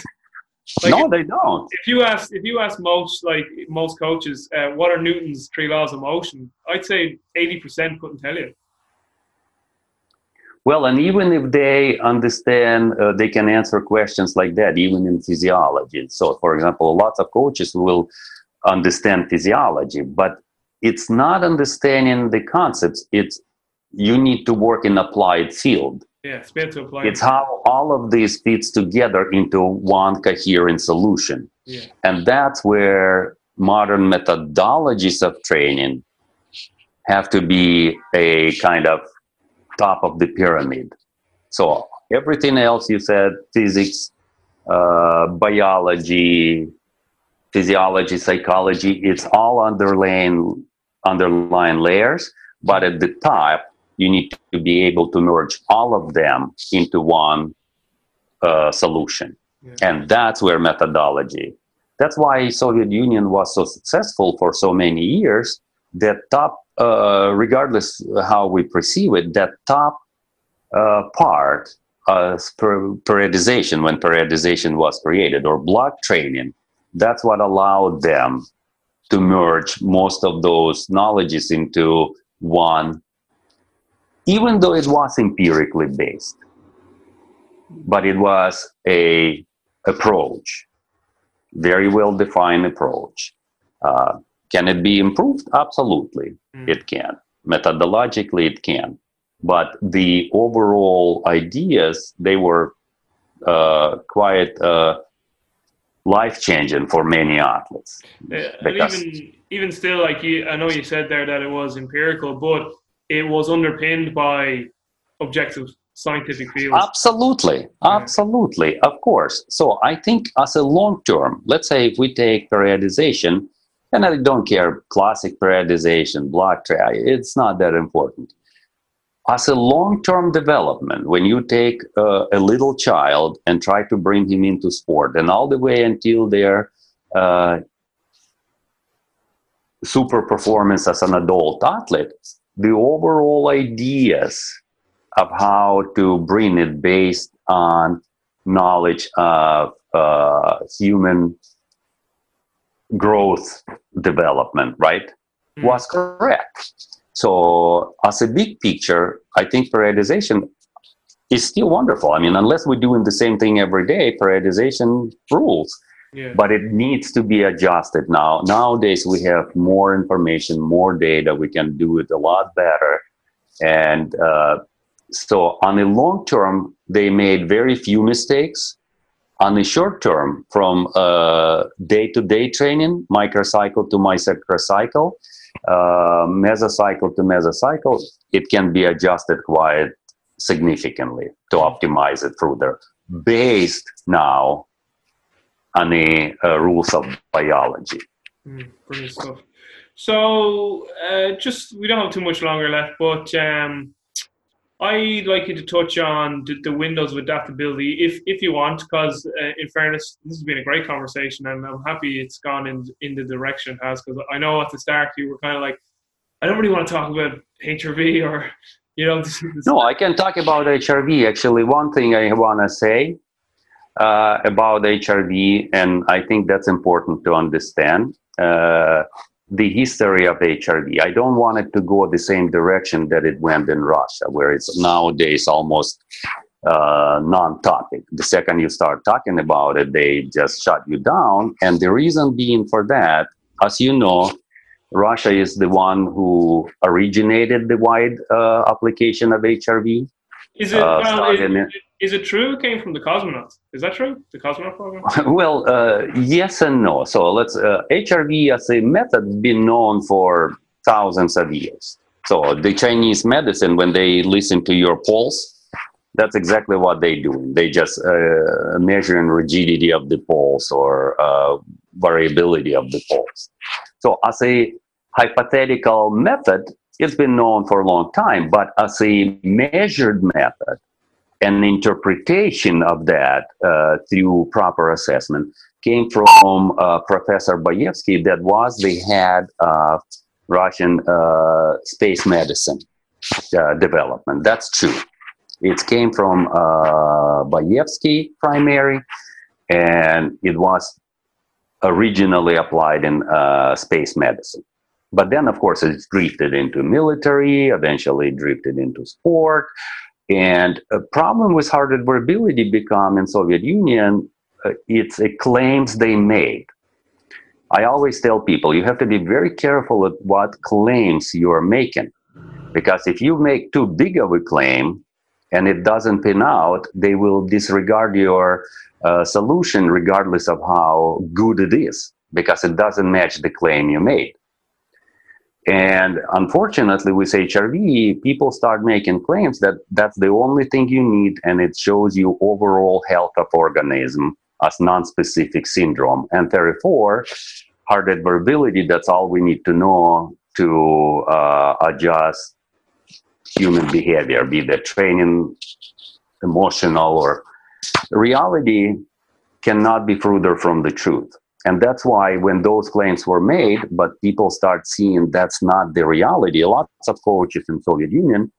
Like no, they don't. If you ask, if you ask most like most coaches, uh, what are Newton's three laws of motion? I'd say eighty percent couldn't tell you. Well, and even if they understand, uh, they can answer questions like that, even in physiology. So, for example, lots of coaches will understand physiology, but it's not understanding the concepts. It's you need to work in applied field. Yeah, it's to apply. It's how all of these fits together into one coherent solution. Yeah. And that's where modern methodologies of training have to be a kind of top of the pyramid. So everything else you said, physics, uh, biology, physiology, psychology, it's all underlying underlying layers. But at the top, you need to be able to merge all of them into one uh, solution. Yeah. And that's where methodology. That's why Soviet Union was so successful for so many years. That top, uh, regardless how we perceive it, that top uh, part, uh, periodization, when periodization was created, or block training, that's what allowed them to merge most of those knowledges into one even though it was empirically based. But it was a approach very well defined approach uh, can it be improved absolutely mm. it can methodologically it can but the overall ideas they were uh, quite uh, life changing for many athletes. Yeah, even even still, like you, I know you said there that it was empirical, but it was underpinned by objective scientific fields. Absolutely, absolutely, of course. So I think as a long term, let's say if we take periodization, and I don't care classic periodization, block try, it's not that important. As a long term development, when you take uh, a little child and try to bring him into sport, and all the way until they're uh, super performance as an adult athlete, the overall ideas of how to bring it based on knowledge of uh, human growth development, right, mm. was correct. So, as a big picture, I think periodization is still wonderful. I mean, unless we're doing the same thing every day, periodization rules. Yeah. But it needs to be adjusted now. Nowadays, we have more information, more data. We can do it a lot better. And uh, so, on the long term, they made very few mistakes. On the short term, from day to day training, microcycle to microcycle, uh, mesocycle to mesocycle, it can be adjusted quite significantly to optimize it further based now on the uh, rules of biology. Mm, brilliant stuff. So, uh, just we don't have too much longer left, but um, I'd like you to touch on the, windows of adaptability, if if you want, because uh, in fairness, this has been a great conversation, and I'm happy it's gone in in the direction it has. Because I know at the start you were kind of like, I don't really want to talk about HRV or, you know. This, this no, I can talk about HRV. Actually, one thing I want to say uh, about HRV, and I think that's important to understand. Uh, the history of HRV. I don't want it to go the same direction that it went in Russia, where it's nowadays almost uh, non-topic. The second you start talking about it, they just shut you down. And the reason being for that, as you know, Russia is the one who originated the wide uh, application of HRV. Is it, uh, well, is, is it true it came from the cosmonauts? Is that true? The cosmonaut program? well, uh, yes and no. So let's uh, HRV as a method has been known for thousands of years. So the Chinese medicine, when they listen to your pulse, that's exactly what they do. They just uh, measuring rigidity of the pulse or uh, variability of the pulse. So as a hypothetical method, it's been known for a long time, but as a measured method, an interpretation of that uh, through proper assessment came from uh, Professor Bayevsky that was the head of Russian uh, space medicine uh, development. That's true. It came from uh, Bayevsky primary, and it was originally applied in uh, space medicine. But then, of course, it drifted into military, eventually drifted into sport. And a problem with heart variability become in Soviet Union, uh, it's a claims they made. I always tell people you have to be very careful at what claims you are making. Because if you make too big of a claim and it doesn't pin out, they will disregard your uh, solution regardless of how good it is because it doesn't match the claim you made. And unfortunately, with HRV, people start making claims that that's the only thing you need, and it shows you overall health of organism as non-specific syndrome. And therefore, heart rate variability, that's all we need to know to uh, adjust human behavior, be that training, emotional, or reality cannot be further from the truth. And that's why when those claims were made, but people start seeing that's not the reality, lots of coaches in Soviet Union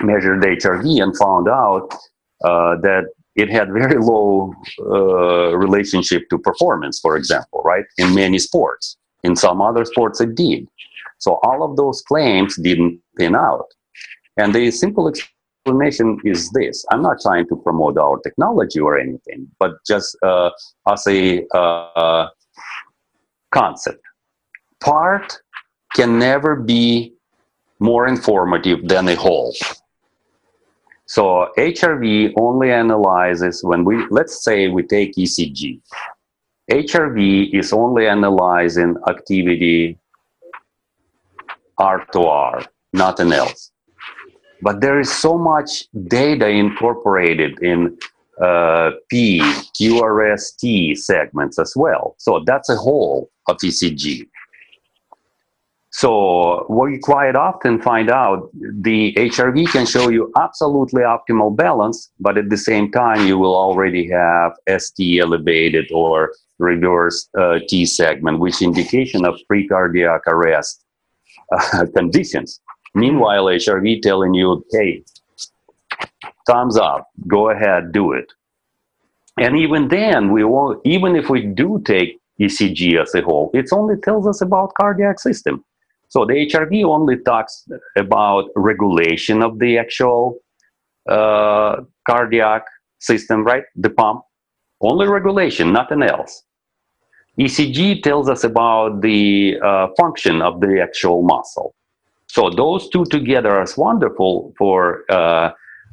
measured HRV and found out uh, that it had very low uh, relationship to performance, for example, right? In many sports. In some other sports, it did. So all of those claims didn't pin out. And the simple explanation is this. I'm not trying to promote our technology or anything but just uh, as a uh, concept. Part can never be more informative than a whole. So hrv only analyzes when we let's say we take ecg hrv is only analyzing activity r to r nothing else but there is so much data incorporated in uh, P, QRST segments as well. So that's a whole of ECG. So we quite often find out the HRV can show you absolutely optimal balance, but at the same time you will already have ST elevated or reverse uh, T segment, which indication of precardiac arrest uh, conditions. Meanwhile, HRV telling you, hey, thumbs up, go ahead, do it. And even then, we won't, even if we do take ECG as a whole, it only tells us about cardiac system. So the HRV only talks about regulation of the actual uh, cardiac system, right? The pump. Only regulation, nothing else. ECG tells us about the uh, function of the actual muscle. So those two together are wonderful for uh,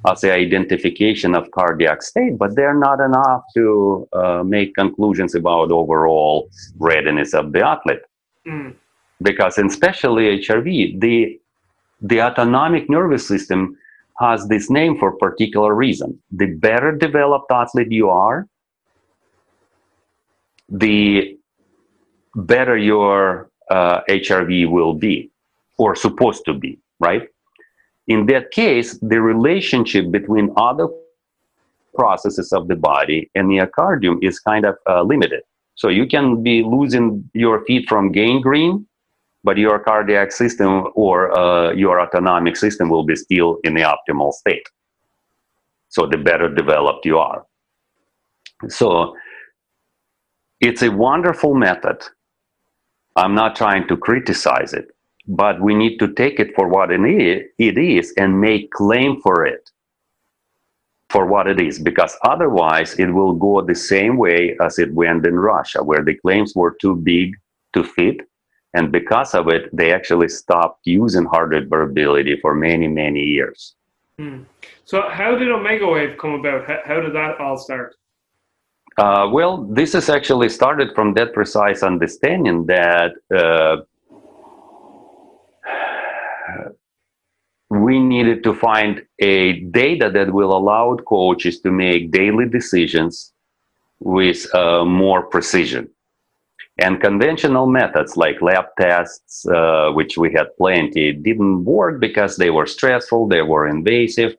as say, identification of cardiac state, but they're not enough to uh, make conclusions about overall readiness of the athlete. Mm. Because especially HRV, the the autonomic nervous system has this name for a particular reason. The better developed athlete you are, the better your uh, HRV will be, or supposed to be, right? In that case, the relationship between other processes of the body and the myocardium is kind of uh, limited. So you can be losing your feet from gangrene, but your cardiac system or uh, your autonomic system will be still in the optimal state. So the better developed you are. So it's a wonderful method. I'm not trying to criticize it, but we need to take it for what it is and make claim for it for what it is because otherwise it will go the same way as it went in Russia where the claims were too big to fit and because of it they actually stopped using heart rate variability for many many years. Hmm. so how did OmegaWave come about? How, how did that all start? Uh, well, this is actually started from that precise understanding that uh, we needed to find a data that will allow coaches to make daily decisions with uh, more precision. And conventional methods like lab tests, uh, which we had plenty, didn't work because they were stressful, they were invasive,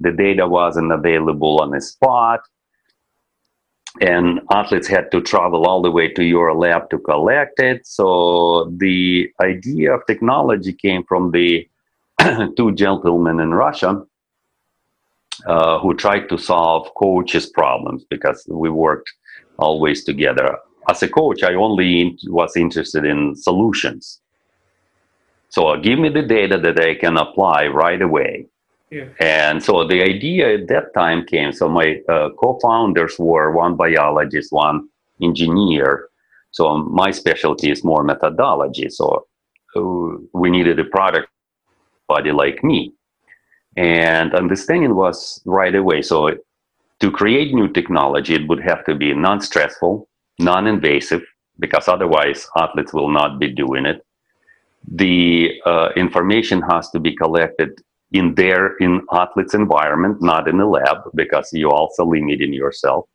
the data wasn't available on the spot and athletes had to travel all the way to your lab to collect it. So the idea of technology came from the two gentlemen in Russia uh, who tried to solve coaches' problems because we worked always together. As a coach, I only in- was interested in solutions. So give me the data that I can apply right away. And so the idea at that time came. So my uh, co-founders were one biologist, one engineer. So my specialty is more methodology. So uh, we needed a product body like me, and understanding was right away. So to create new technology, it would have to be non-stressful, non-invasive, because otherwise athletes will not be doing it. The uh, information has to be collected in their in athletes environment not in the lab because you also limiting yourself.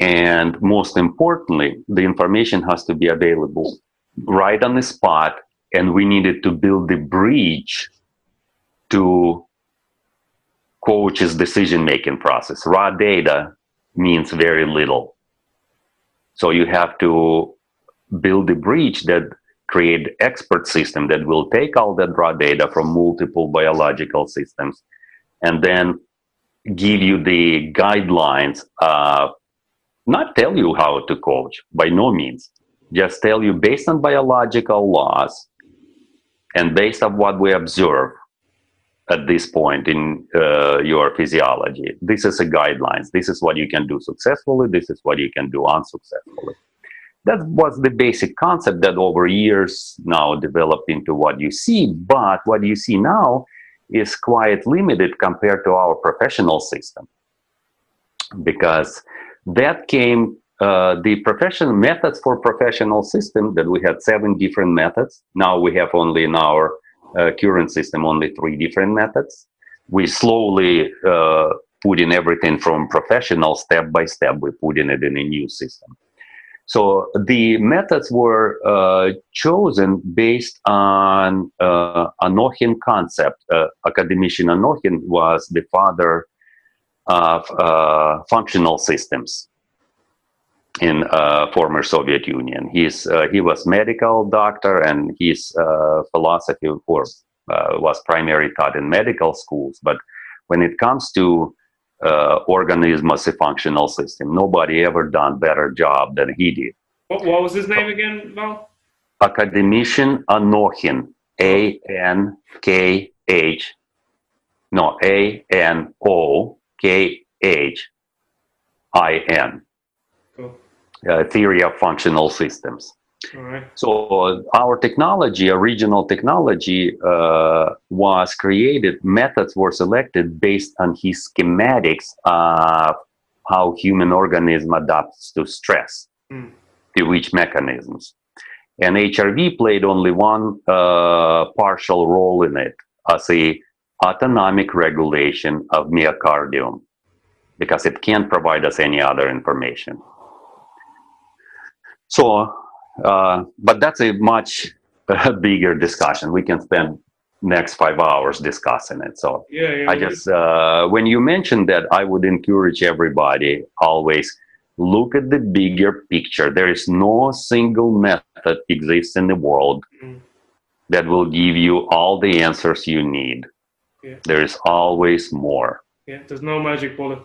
And most importantly the information has to be available right on the spot and we needed to build the bridge to coach's decision making process. Raw data means very little. So you have to build a bridge that create expert system that will take all that raw data from multiple biological systems and then give you the guidelines uh, not tell you how to coach by no means just tell you based on biological laws and based on what we observe at this point in uh, your physiology. This is a guidelines. This is what you can do successfully. This is what you can do unsuccessfully that was the basic concept that over years now developed into what you see. But what you see now is quite limited compared to our professional system. Because that came uh, the professional methods for professional system that we had seven different methods. Now we have only in our uh, current system only three different methods. We slowly uh, put in everything from professional step by step. We put in it in a new system so the methods were uh, chosen based on uh, Anokhin concept. Uh, academician Anokhin was the father of uh, functional systems in uh, former Soviet Union. He's, uh, he was medical doctor and his uh, philosophy or, was primarily taught in medical schools. But when it comes to uh, organism as a functional system. Nobody ever done better job than he did. What, what was his name again, Val? Academician Anokhin, A N K H No, A N O K H I N. Cool. Uh, theory of functional systems. Right. So our technology, a regional technology, uh, was created. Methods were selected based on his schematics of how human organism adapts to stress, Mm. to which mechanisms. And HRV played only one uh, partial role in it as a autonomic regulation of myocardium, because it can't provide us any other information. So uh, but that's a much bigger discussion. We can spend next five hours discussing it. So Yeah, yeah. I yeah. just uh, when you mentioned that, I would encourage everybody always look at the bigger picture. There is no single method exists in the world Mm. that will give you all the answers you need. There is always more. yeah. There's no magic bullet.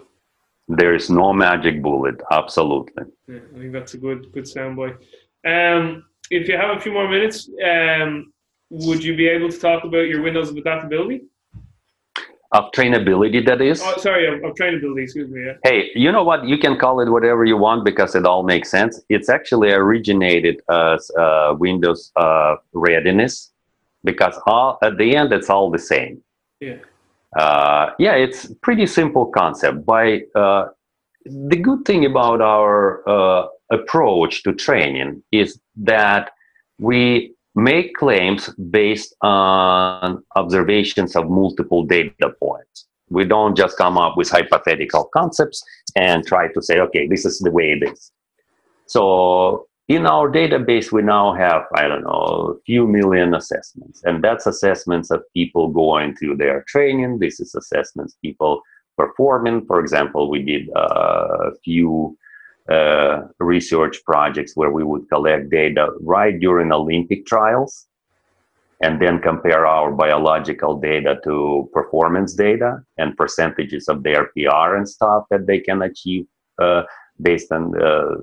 There is no magic bullet. Absolutely. Yeah, I think that's a good good soundbite. Um, if you have a few more minutes, um, would you be able to talk about your windows of adaptability? Of trainability, that is. Oh, sorry, of, of trainability. Excuse me. Yeah. Hey, you know what? You can call it whatever you want because it all makes sense. It's actually originated as uh, Windows uh, readiness because all, at the end it's all the same. Yeah. Uh, yeah, it's pretty simple concept. By uh, the good thing about our uh, approach to training is that we make claims based on observations of multiple data points. We don't just come up with hypothetical concepts and try to say, okay, this is the way it is. So in our database, we now have, I don't know, a few million assessments. And that's assessments of people going through their training. This is assessments people performing. For example, we did uh, a few uh, research projects where we would collect data right during Olympic trials and then compare our biological data to performance data and percentages of their PR and stuff that they can achieve uh, based on uh,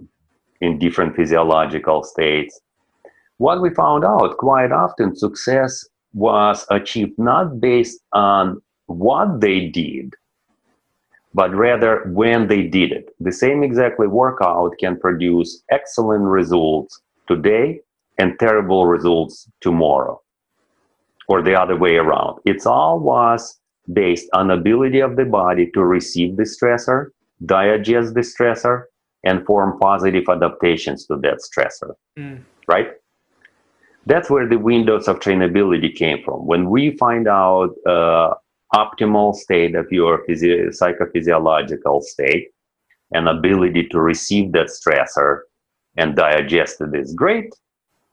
in different physiological states. What we found out quite often, success was achieved not based on what they did, but rather when they did it. The same exactly workout can produce excellent results today and terrible results tomorrow, or the other way around. It's all was based on ability of the body to receive the stressor, digest the stressor, and form positive adaptations to that stressor, Mm. right? That's where the windows of trainability came from. When we find out uh, optimal state of your physio- psychophysiological state and ability to receive that stressor and digest it is great.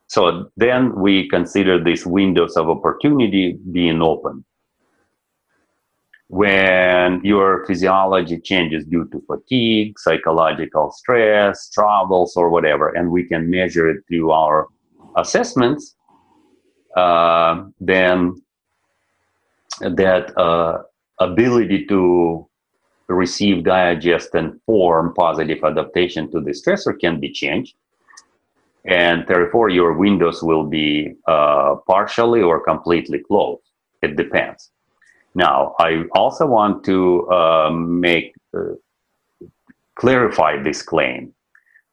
So then we consider these windows of opportunity being open. When your physiology changes due to fatigue, psychological stress, travels, or whatever, and we can measure it through our assessments, uh, then that uh, ability to receive, digest, and form positive adaptation to the stressor can be changed. And therefore, your windows will be uh, partially or completely closed. It depends. Now, I also want to um, make uh, clarify this claim.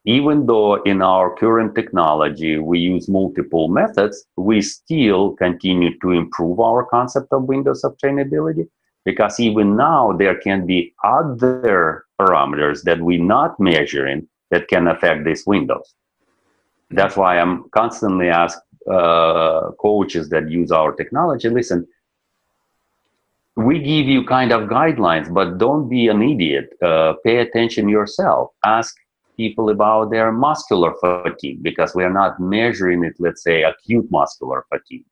Even though in our current technology we use multiple methods, we still continue to improve our concept of windows of trainability because even now there can be other parameters that we're not measuring that can affect these windows. That's why I'm constantly asked uh, coaches that use our technology, listen, we give you kind of guidelines, but don't be an idiot. Uh, pay attention yourself. Ask people about their muscular fatigue because we are not measuring it, let's say, acute muscular fatigue.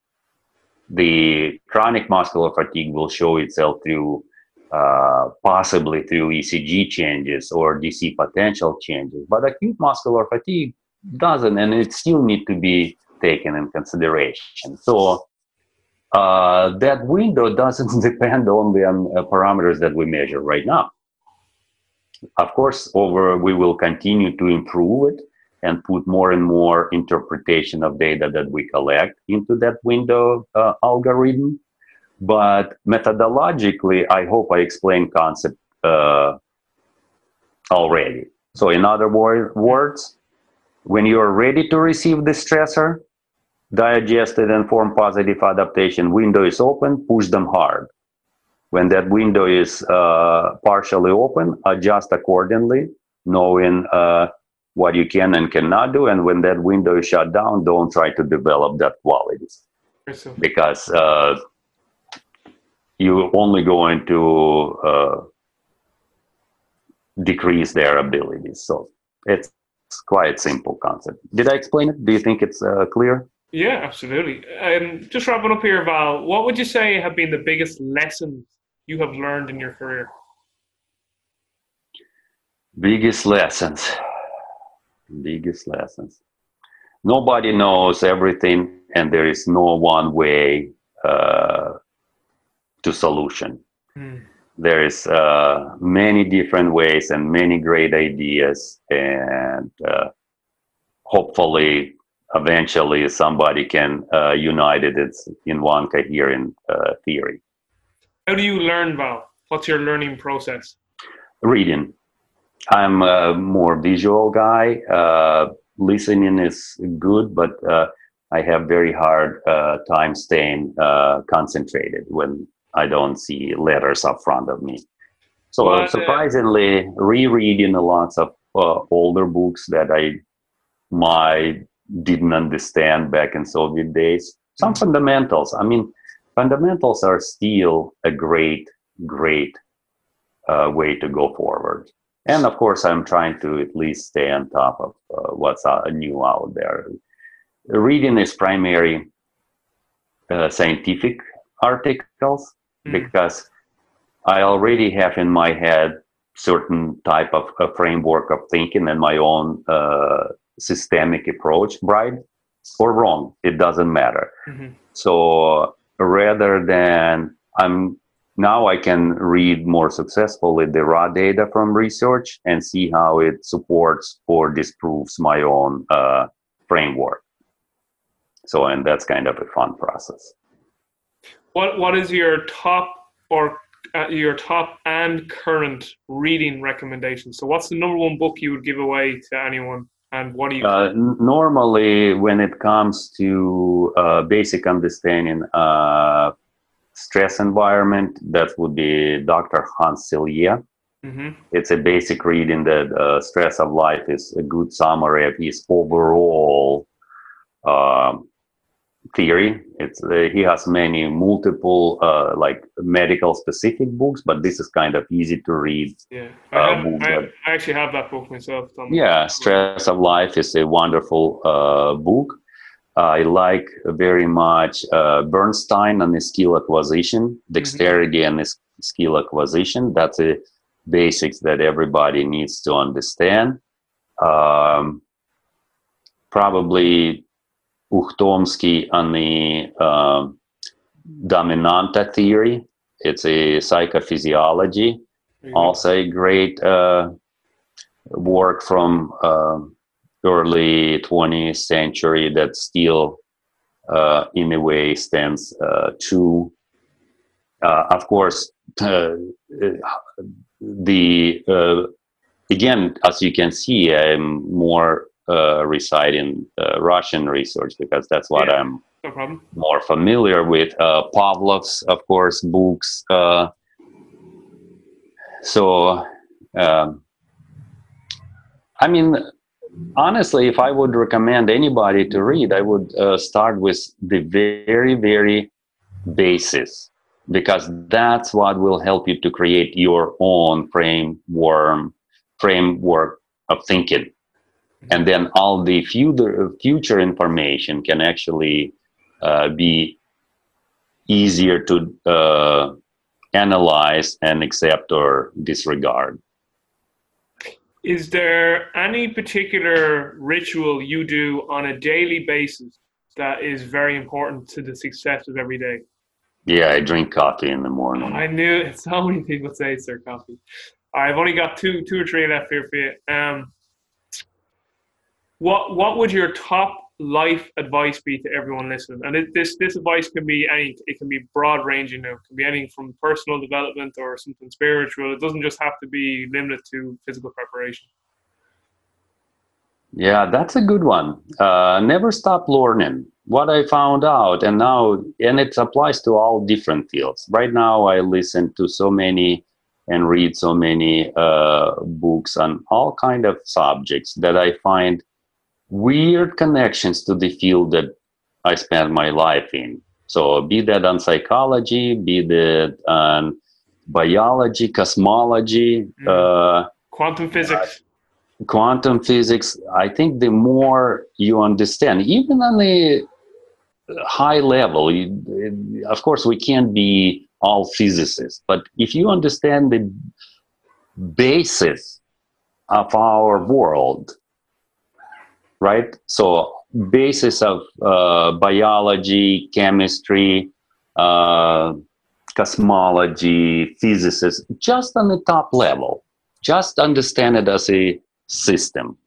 The chronic muscular fatigue will show itself through uh, possibly through ECG changes or DC potential changes, but acute muscular fatigue doesn't, and it still need to be taken in consideration. So uh, that window doesn't depend only on uh, parameters that we measure right now. Of course, over we will continue to improve it and put more and more interpretation of data that we collect into that window uh, algorithm. but methodologically, I hope I explained concept uh, already. So, in other wor- words, when you are ready to receive the stressor, digested and form positive adaptation window is open, push them hard. When that window is uh, partially open, adjust accordingly, knowing uh, what you can and cannot do. And when that window is shut down, don't try to develop that qualities because uh, you're only going to uh, decrease their abilities. So it's quite simple concept. Did I explain it? Do you think it's uh, clear? Yeah, absolutely. Um, just wrapping up here, Val, what would you say have been the biggest lessons you have learned in your career? Biggest lessons. Biggest lessons. Nobody knows everything, and there is no one way uh, to solution. Mm. There is uh, many different ways and many great ideas, and uh, hopefully eventually somebody can uh, unite it in one coherent uh, theory. How do you learn, Val? What's your learning process? Reading. I'm a more visual guy. Uh, listening is good, but uh, I have very hard uh, time staying uh, concentrated when I don't see letters up front of me. So surprisingly, rereading a lots of older books that I might didn't understand back in Soviet days. Some fundamentals. I mean, fundamentals are still a great, great uh, way to go forward. And of course, I'm trying to at least stay on top of uh, what's uh, new out there. Reading is primary uh, scientific articles mm. because I already have in my head certain type of a framework of thinking and my own uh, systemic approach, right or wrong, it doesn't matter. Mm-hmm. So rather than I'm now I can read more successfully the raw data from research and see how it supports or disproves my own uh, framework. So, and that's kind of a fun process. What What is your top or uh, your top and current reading recommendation? So, what's the number one book you would give away to anyone and what do you? Uh, normally, when it comes to uh, basic understanding uh, stress environment, that would be Dr. Hans Selye. Mm-hmm. It's a basic reading that uh, stress of life is a good summary of his overall um, theory. It's uh, he has many multiple uh, like medical specific books, but this is kind of easy to read. Yeah, I, uh, have, I, I actually have that book myself. Yeah, Stress of Life is a wonderful uh, book. I like very much uh, Bernstein and the skill acquisition, dexterity mm-hmm. and skill acquisition. That's a basics that everybody needs to understand. Um, probably Uchtomsky on the uh, dominanta theory. It's a psychophysiology, mm-hmm. also a great uh, work from uh, early 20th century that still, uh, in a way, stands uh, true. Uh, of course, the again, as you can see, I'm more uh, reside in uh, Russian research because that's what yeah, I'm no more familiar with. Uh, Pavlov's, of course, books. Uh, so, um, I mean, honestly, if I would recommend anybody to read, I would uh, start with the very, very basis because that's what will help you to create your own framework framework of thinking and then all the future future information can actually uh, be easier to uh, analyze and accept or disregard. Is there any particular ritual you do on a daily basis that is very important to the success of every day? Yeah, I drink coffee in the morning. I knew it. So many people say it's their coffee. I've only got two, two or three left here for you. Um, what what would your top life advice be to everyone listening? And it, this this advice can be any. It can be broad ranging. Now, it can be anything from personal development or something spiritual. It doesn't just have to be limited to physical preparation. Yeah, that's a good one. Uh, never stop learning. What I found out, and now, and it applies to all different fields. Right now, I listen to so many and read so many uh, books on all kind of subjects that I find weird connections to the field that I spent my life in. So, be that on psychology, be that on biology, cosmology, mm. uh, quantum physics quantum physics, I think the more you understand, even on the high level, you, of course, we can't be all physicists, but if you understand the basis of our world, right? So, basis of uh, biology, chemistry, uh, cosmology, physics, just on the top level, just understand it as a system.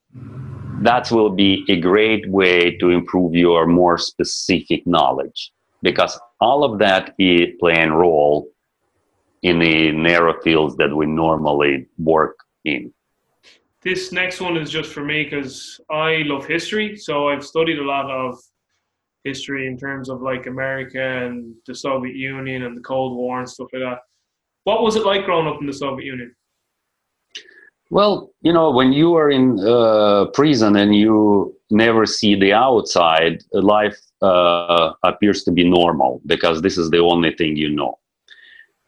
That will be a great way to improve your more specific knowledge because all of that is playing a role in the narrow fields that we normally work in. This next one is just for me because I love history. So I've studied a lot of history in terms of like America and the Soviet Union and the Cold War and stuff like that. What was it like growing up in the Soviet Union? Well, you know, when you are in uh, prison and you never see the outside, life uh, appears to be normal because this is the only thing you know.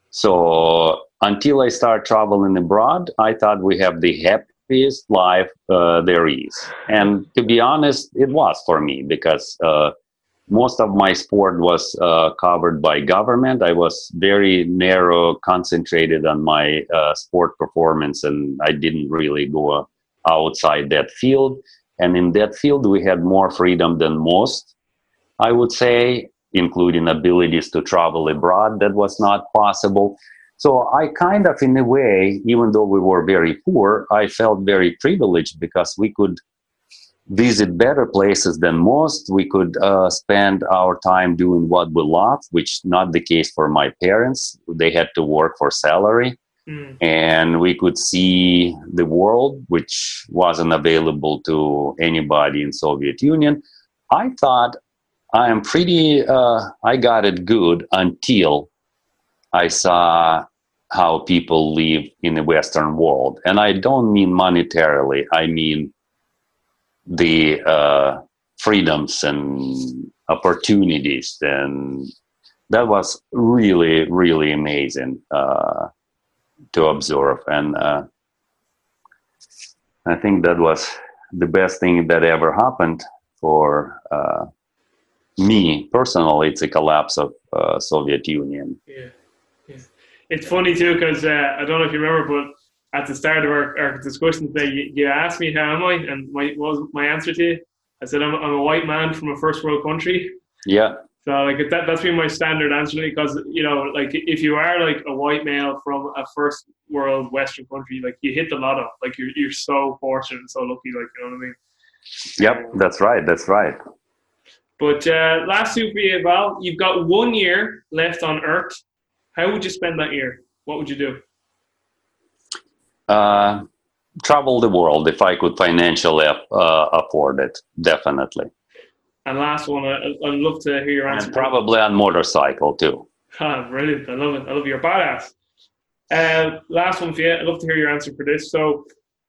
So until I start traveling abroad, I thought we have the happiest life uh, there is. And to be honest, it was for me because uh, most of my sport was uh, covered by government. I was very narrow, concentrated on my uh, sport performance, and I didn't really go outside that field. And in that field, we had more freedom than most, I would say, including abilities to travel abroad. That was not possible. So I kind of, in a way, even though we were very poor, I felt very privileged because we could visit better places than most. We could uh, spend our time doing what we love, which not the case for my parents. They had to work for salary. Mm. And we could see the world, which wasn't available to anybody in Soviet Union. I thought I am pretty. Uh, I got it good until I saw how people live in the Western world, and I don't mean monetarily. I mean the uh, freedoms and opportunities and that was really really amazing uh, to observe and uh, i think that was the best thing that ever happened for uh, me personally it's a collapse of uh, soviet union yeah. It's funny too because uh, i don't know if you remember but at the start of our, our discussion today, you, you, asked me how am I, and my what was my answer to you? I said I'm, I'm a white man from a first world country. Yeah. So like that that's been my standard answer because you know like if you are like a white male from a first world Western country, like you hit the lotto. Like you're you're so fortunate and so lucky. Like you know what I mean. Yep, that's right. That's right. But uh, last two for you, Val. You've got one year left on Earth. How would you spend that year? What would you do? uh, travel the world if I could financially uh, afford it. Definitely. And last one, I, would love to hear your answer. And probably on motorcycle too. Ah, brilliant! I love it. I love your badass. Uh, last one for you. I'd love to hear your answer for this. So,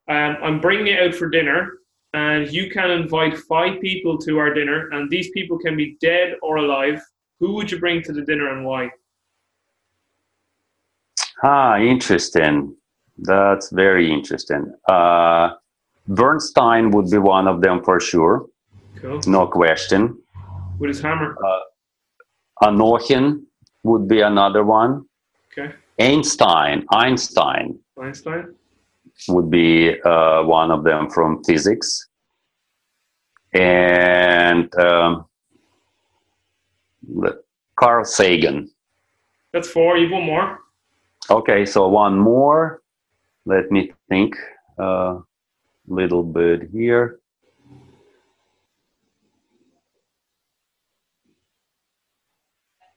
um, I'm bringing you out for dinner, and you can invite five people to our dinner, and these people can be dead or alive. Who would you bring to the dinner and why? Ah, interesting. That's very interesting. Uh, Bernstein would be one of them for sure. Cool. No question. With his hammer. Uh, would be another one. Okay. Einstein, Einstein. Einstein. Would be uh, one of them from physics. And um, Carl Sagan. That's four. You want more? Okay, so one more. Let me think a little bit here.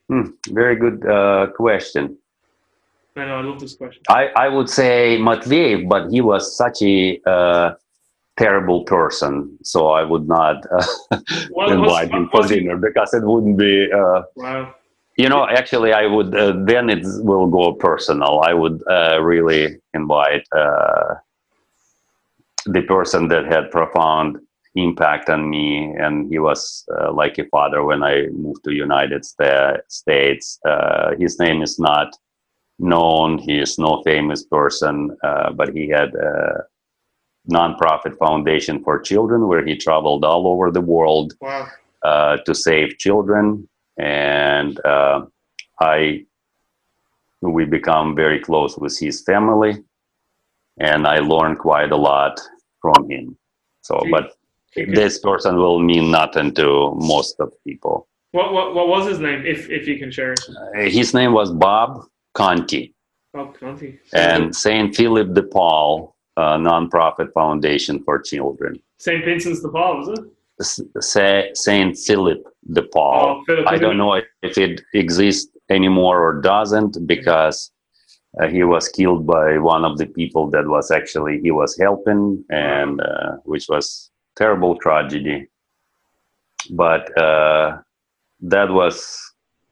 Hmm, very good uh, question. I know, I love this question. I, I would say Matveev, but he was such a uh, terrible person, so I would not uh, invite him for dinner because it wouldn't be. Uh, wow you know, actually, I would uh, then it will go personal. I would uh, really invite uh, the person that had profound impact on me, and he was uh, like a father when I moved to United Sta- States. Uh, his name is not known; he is no famous person, uh, but he had a nonprofit foundation for children where he traveled all over the world Wow. uh, to save children, and uh, I we become very close with his family, and I learned quite a lot from him. So, but this person will mean nothing to most of people. What, what, what was his name, if, if you can share? Uh, His name was Bob Conti, Bob Conti. and Saint Philip de Paul, uh, nonprofit foundation for children. St. Vincent's de Paul, was it? S- Sa- Saint Philip de Paul. Oh, Philip, I don't know if it exists anymore or doesn't because uh, he was killed by one of the people that was actually he was helping, and uh, which was terrible tragedy. But uh, that was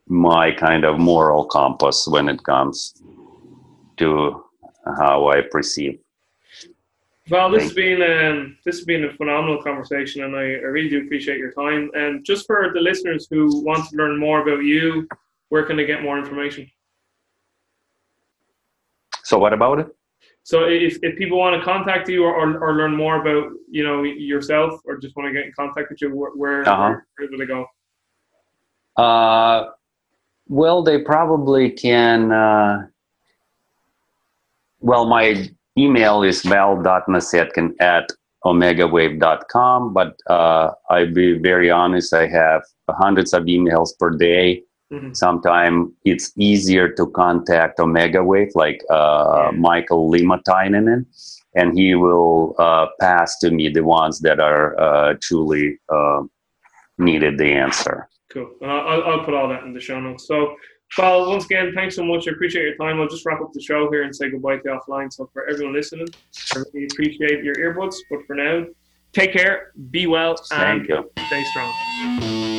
my kind of moral compass when it comes to how I perceive. Well, this has been um, this has been a phenomenal conversation, and I, I really do appreciate your time. And just for the listeners who want to learn more about you, where can they get more information? So, what about it? So, if, if people want to contact you or, or, or learn more about you know yourself, or just want to get in contact with you, where where, Uh-huh. where do they go? Uh, well, they probably can. Uh, well, my email is val.nasedkin at omegawave.com, but uh, I'll be very honest, I have hundreds of emails per day. Mhm. Sometimes it's easier to contact OmegaWave, like uh, Yeah. Michael Liimatainen, and he will uh, pass to me the ones that are uh, truly uh, needed the answer. Cool. I'll- I'll put all that in the show notes. So, Val, once again, thanks so much. I appreciate your time. I'll just wrap up the show here and say goodbye to offline. So, for everyone listening, I really appreciate your earbuds. But for now, take care, be well, and Thank you. stay strong.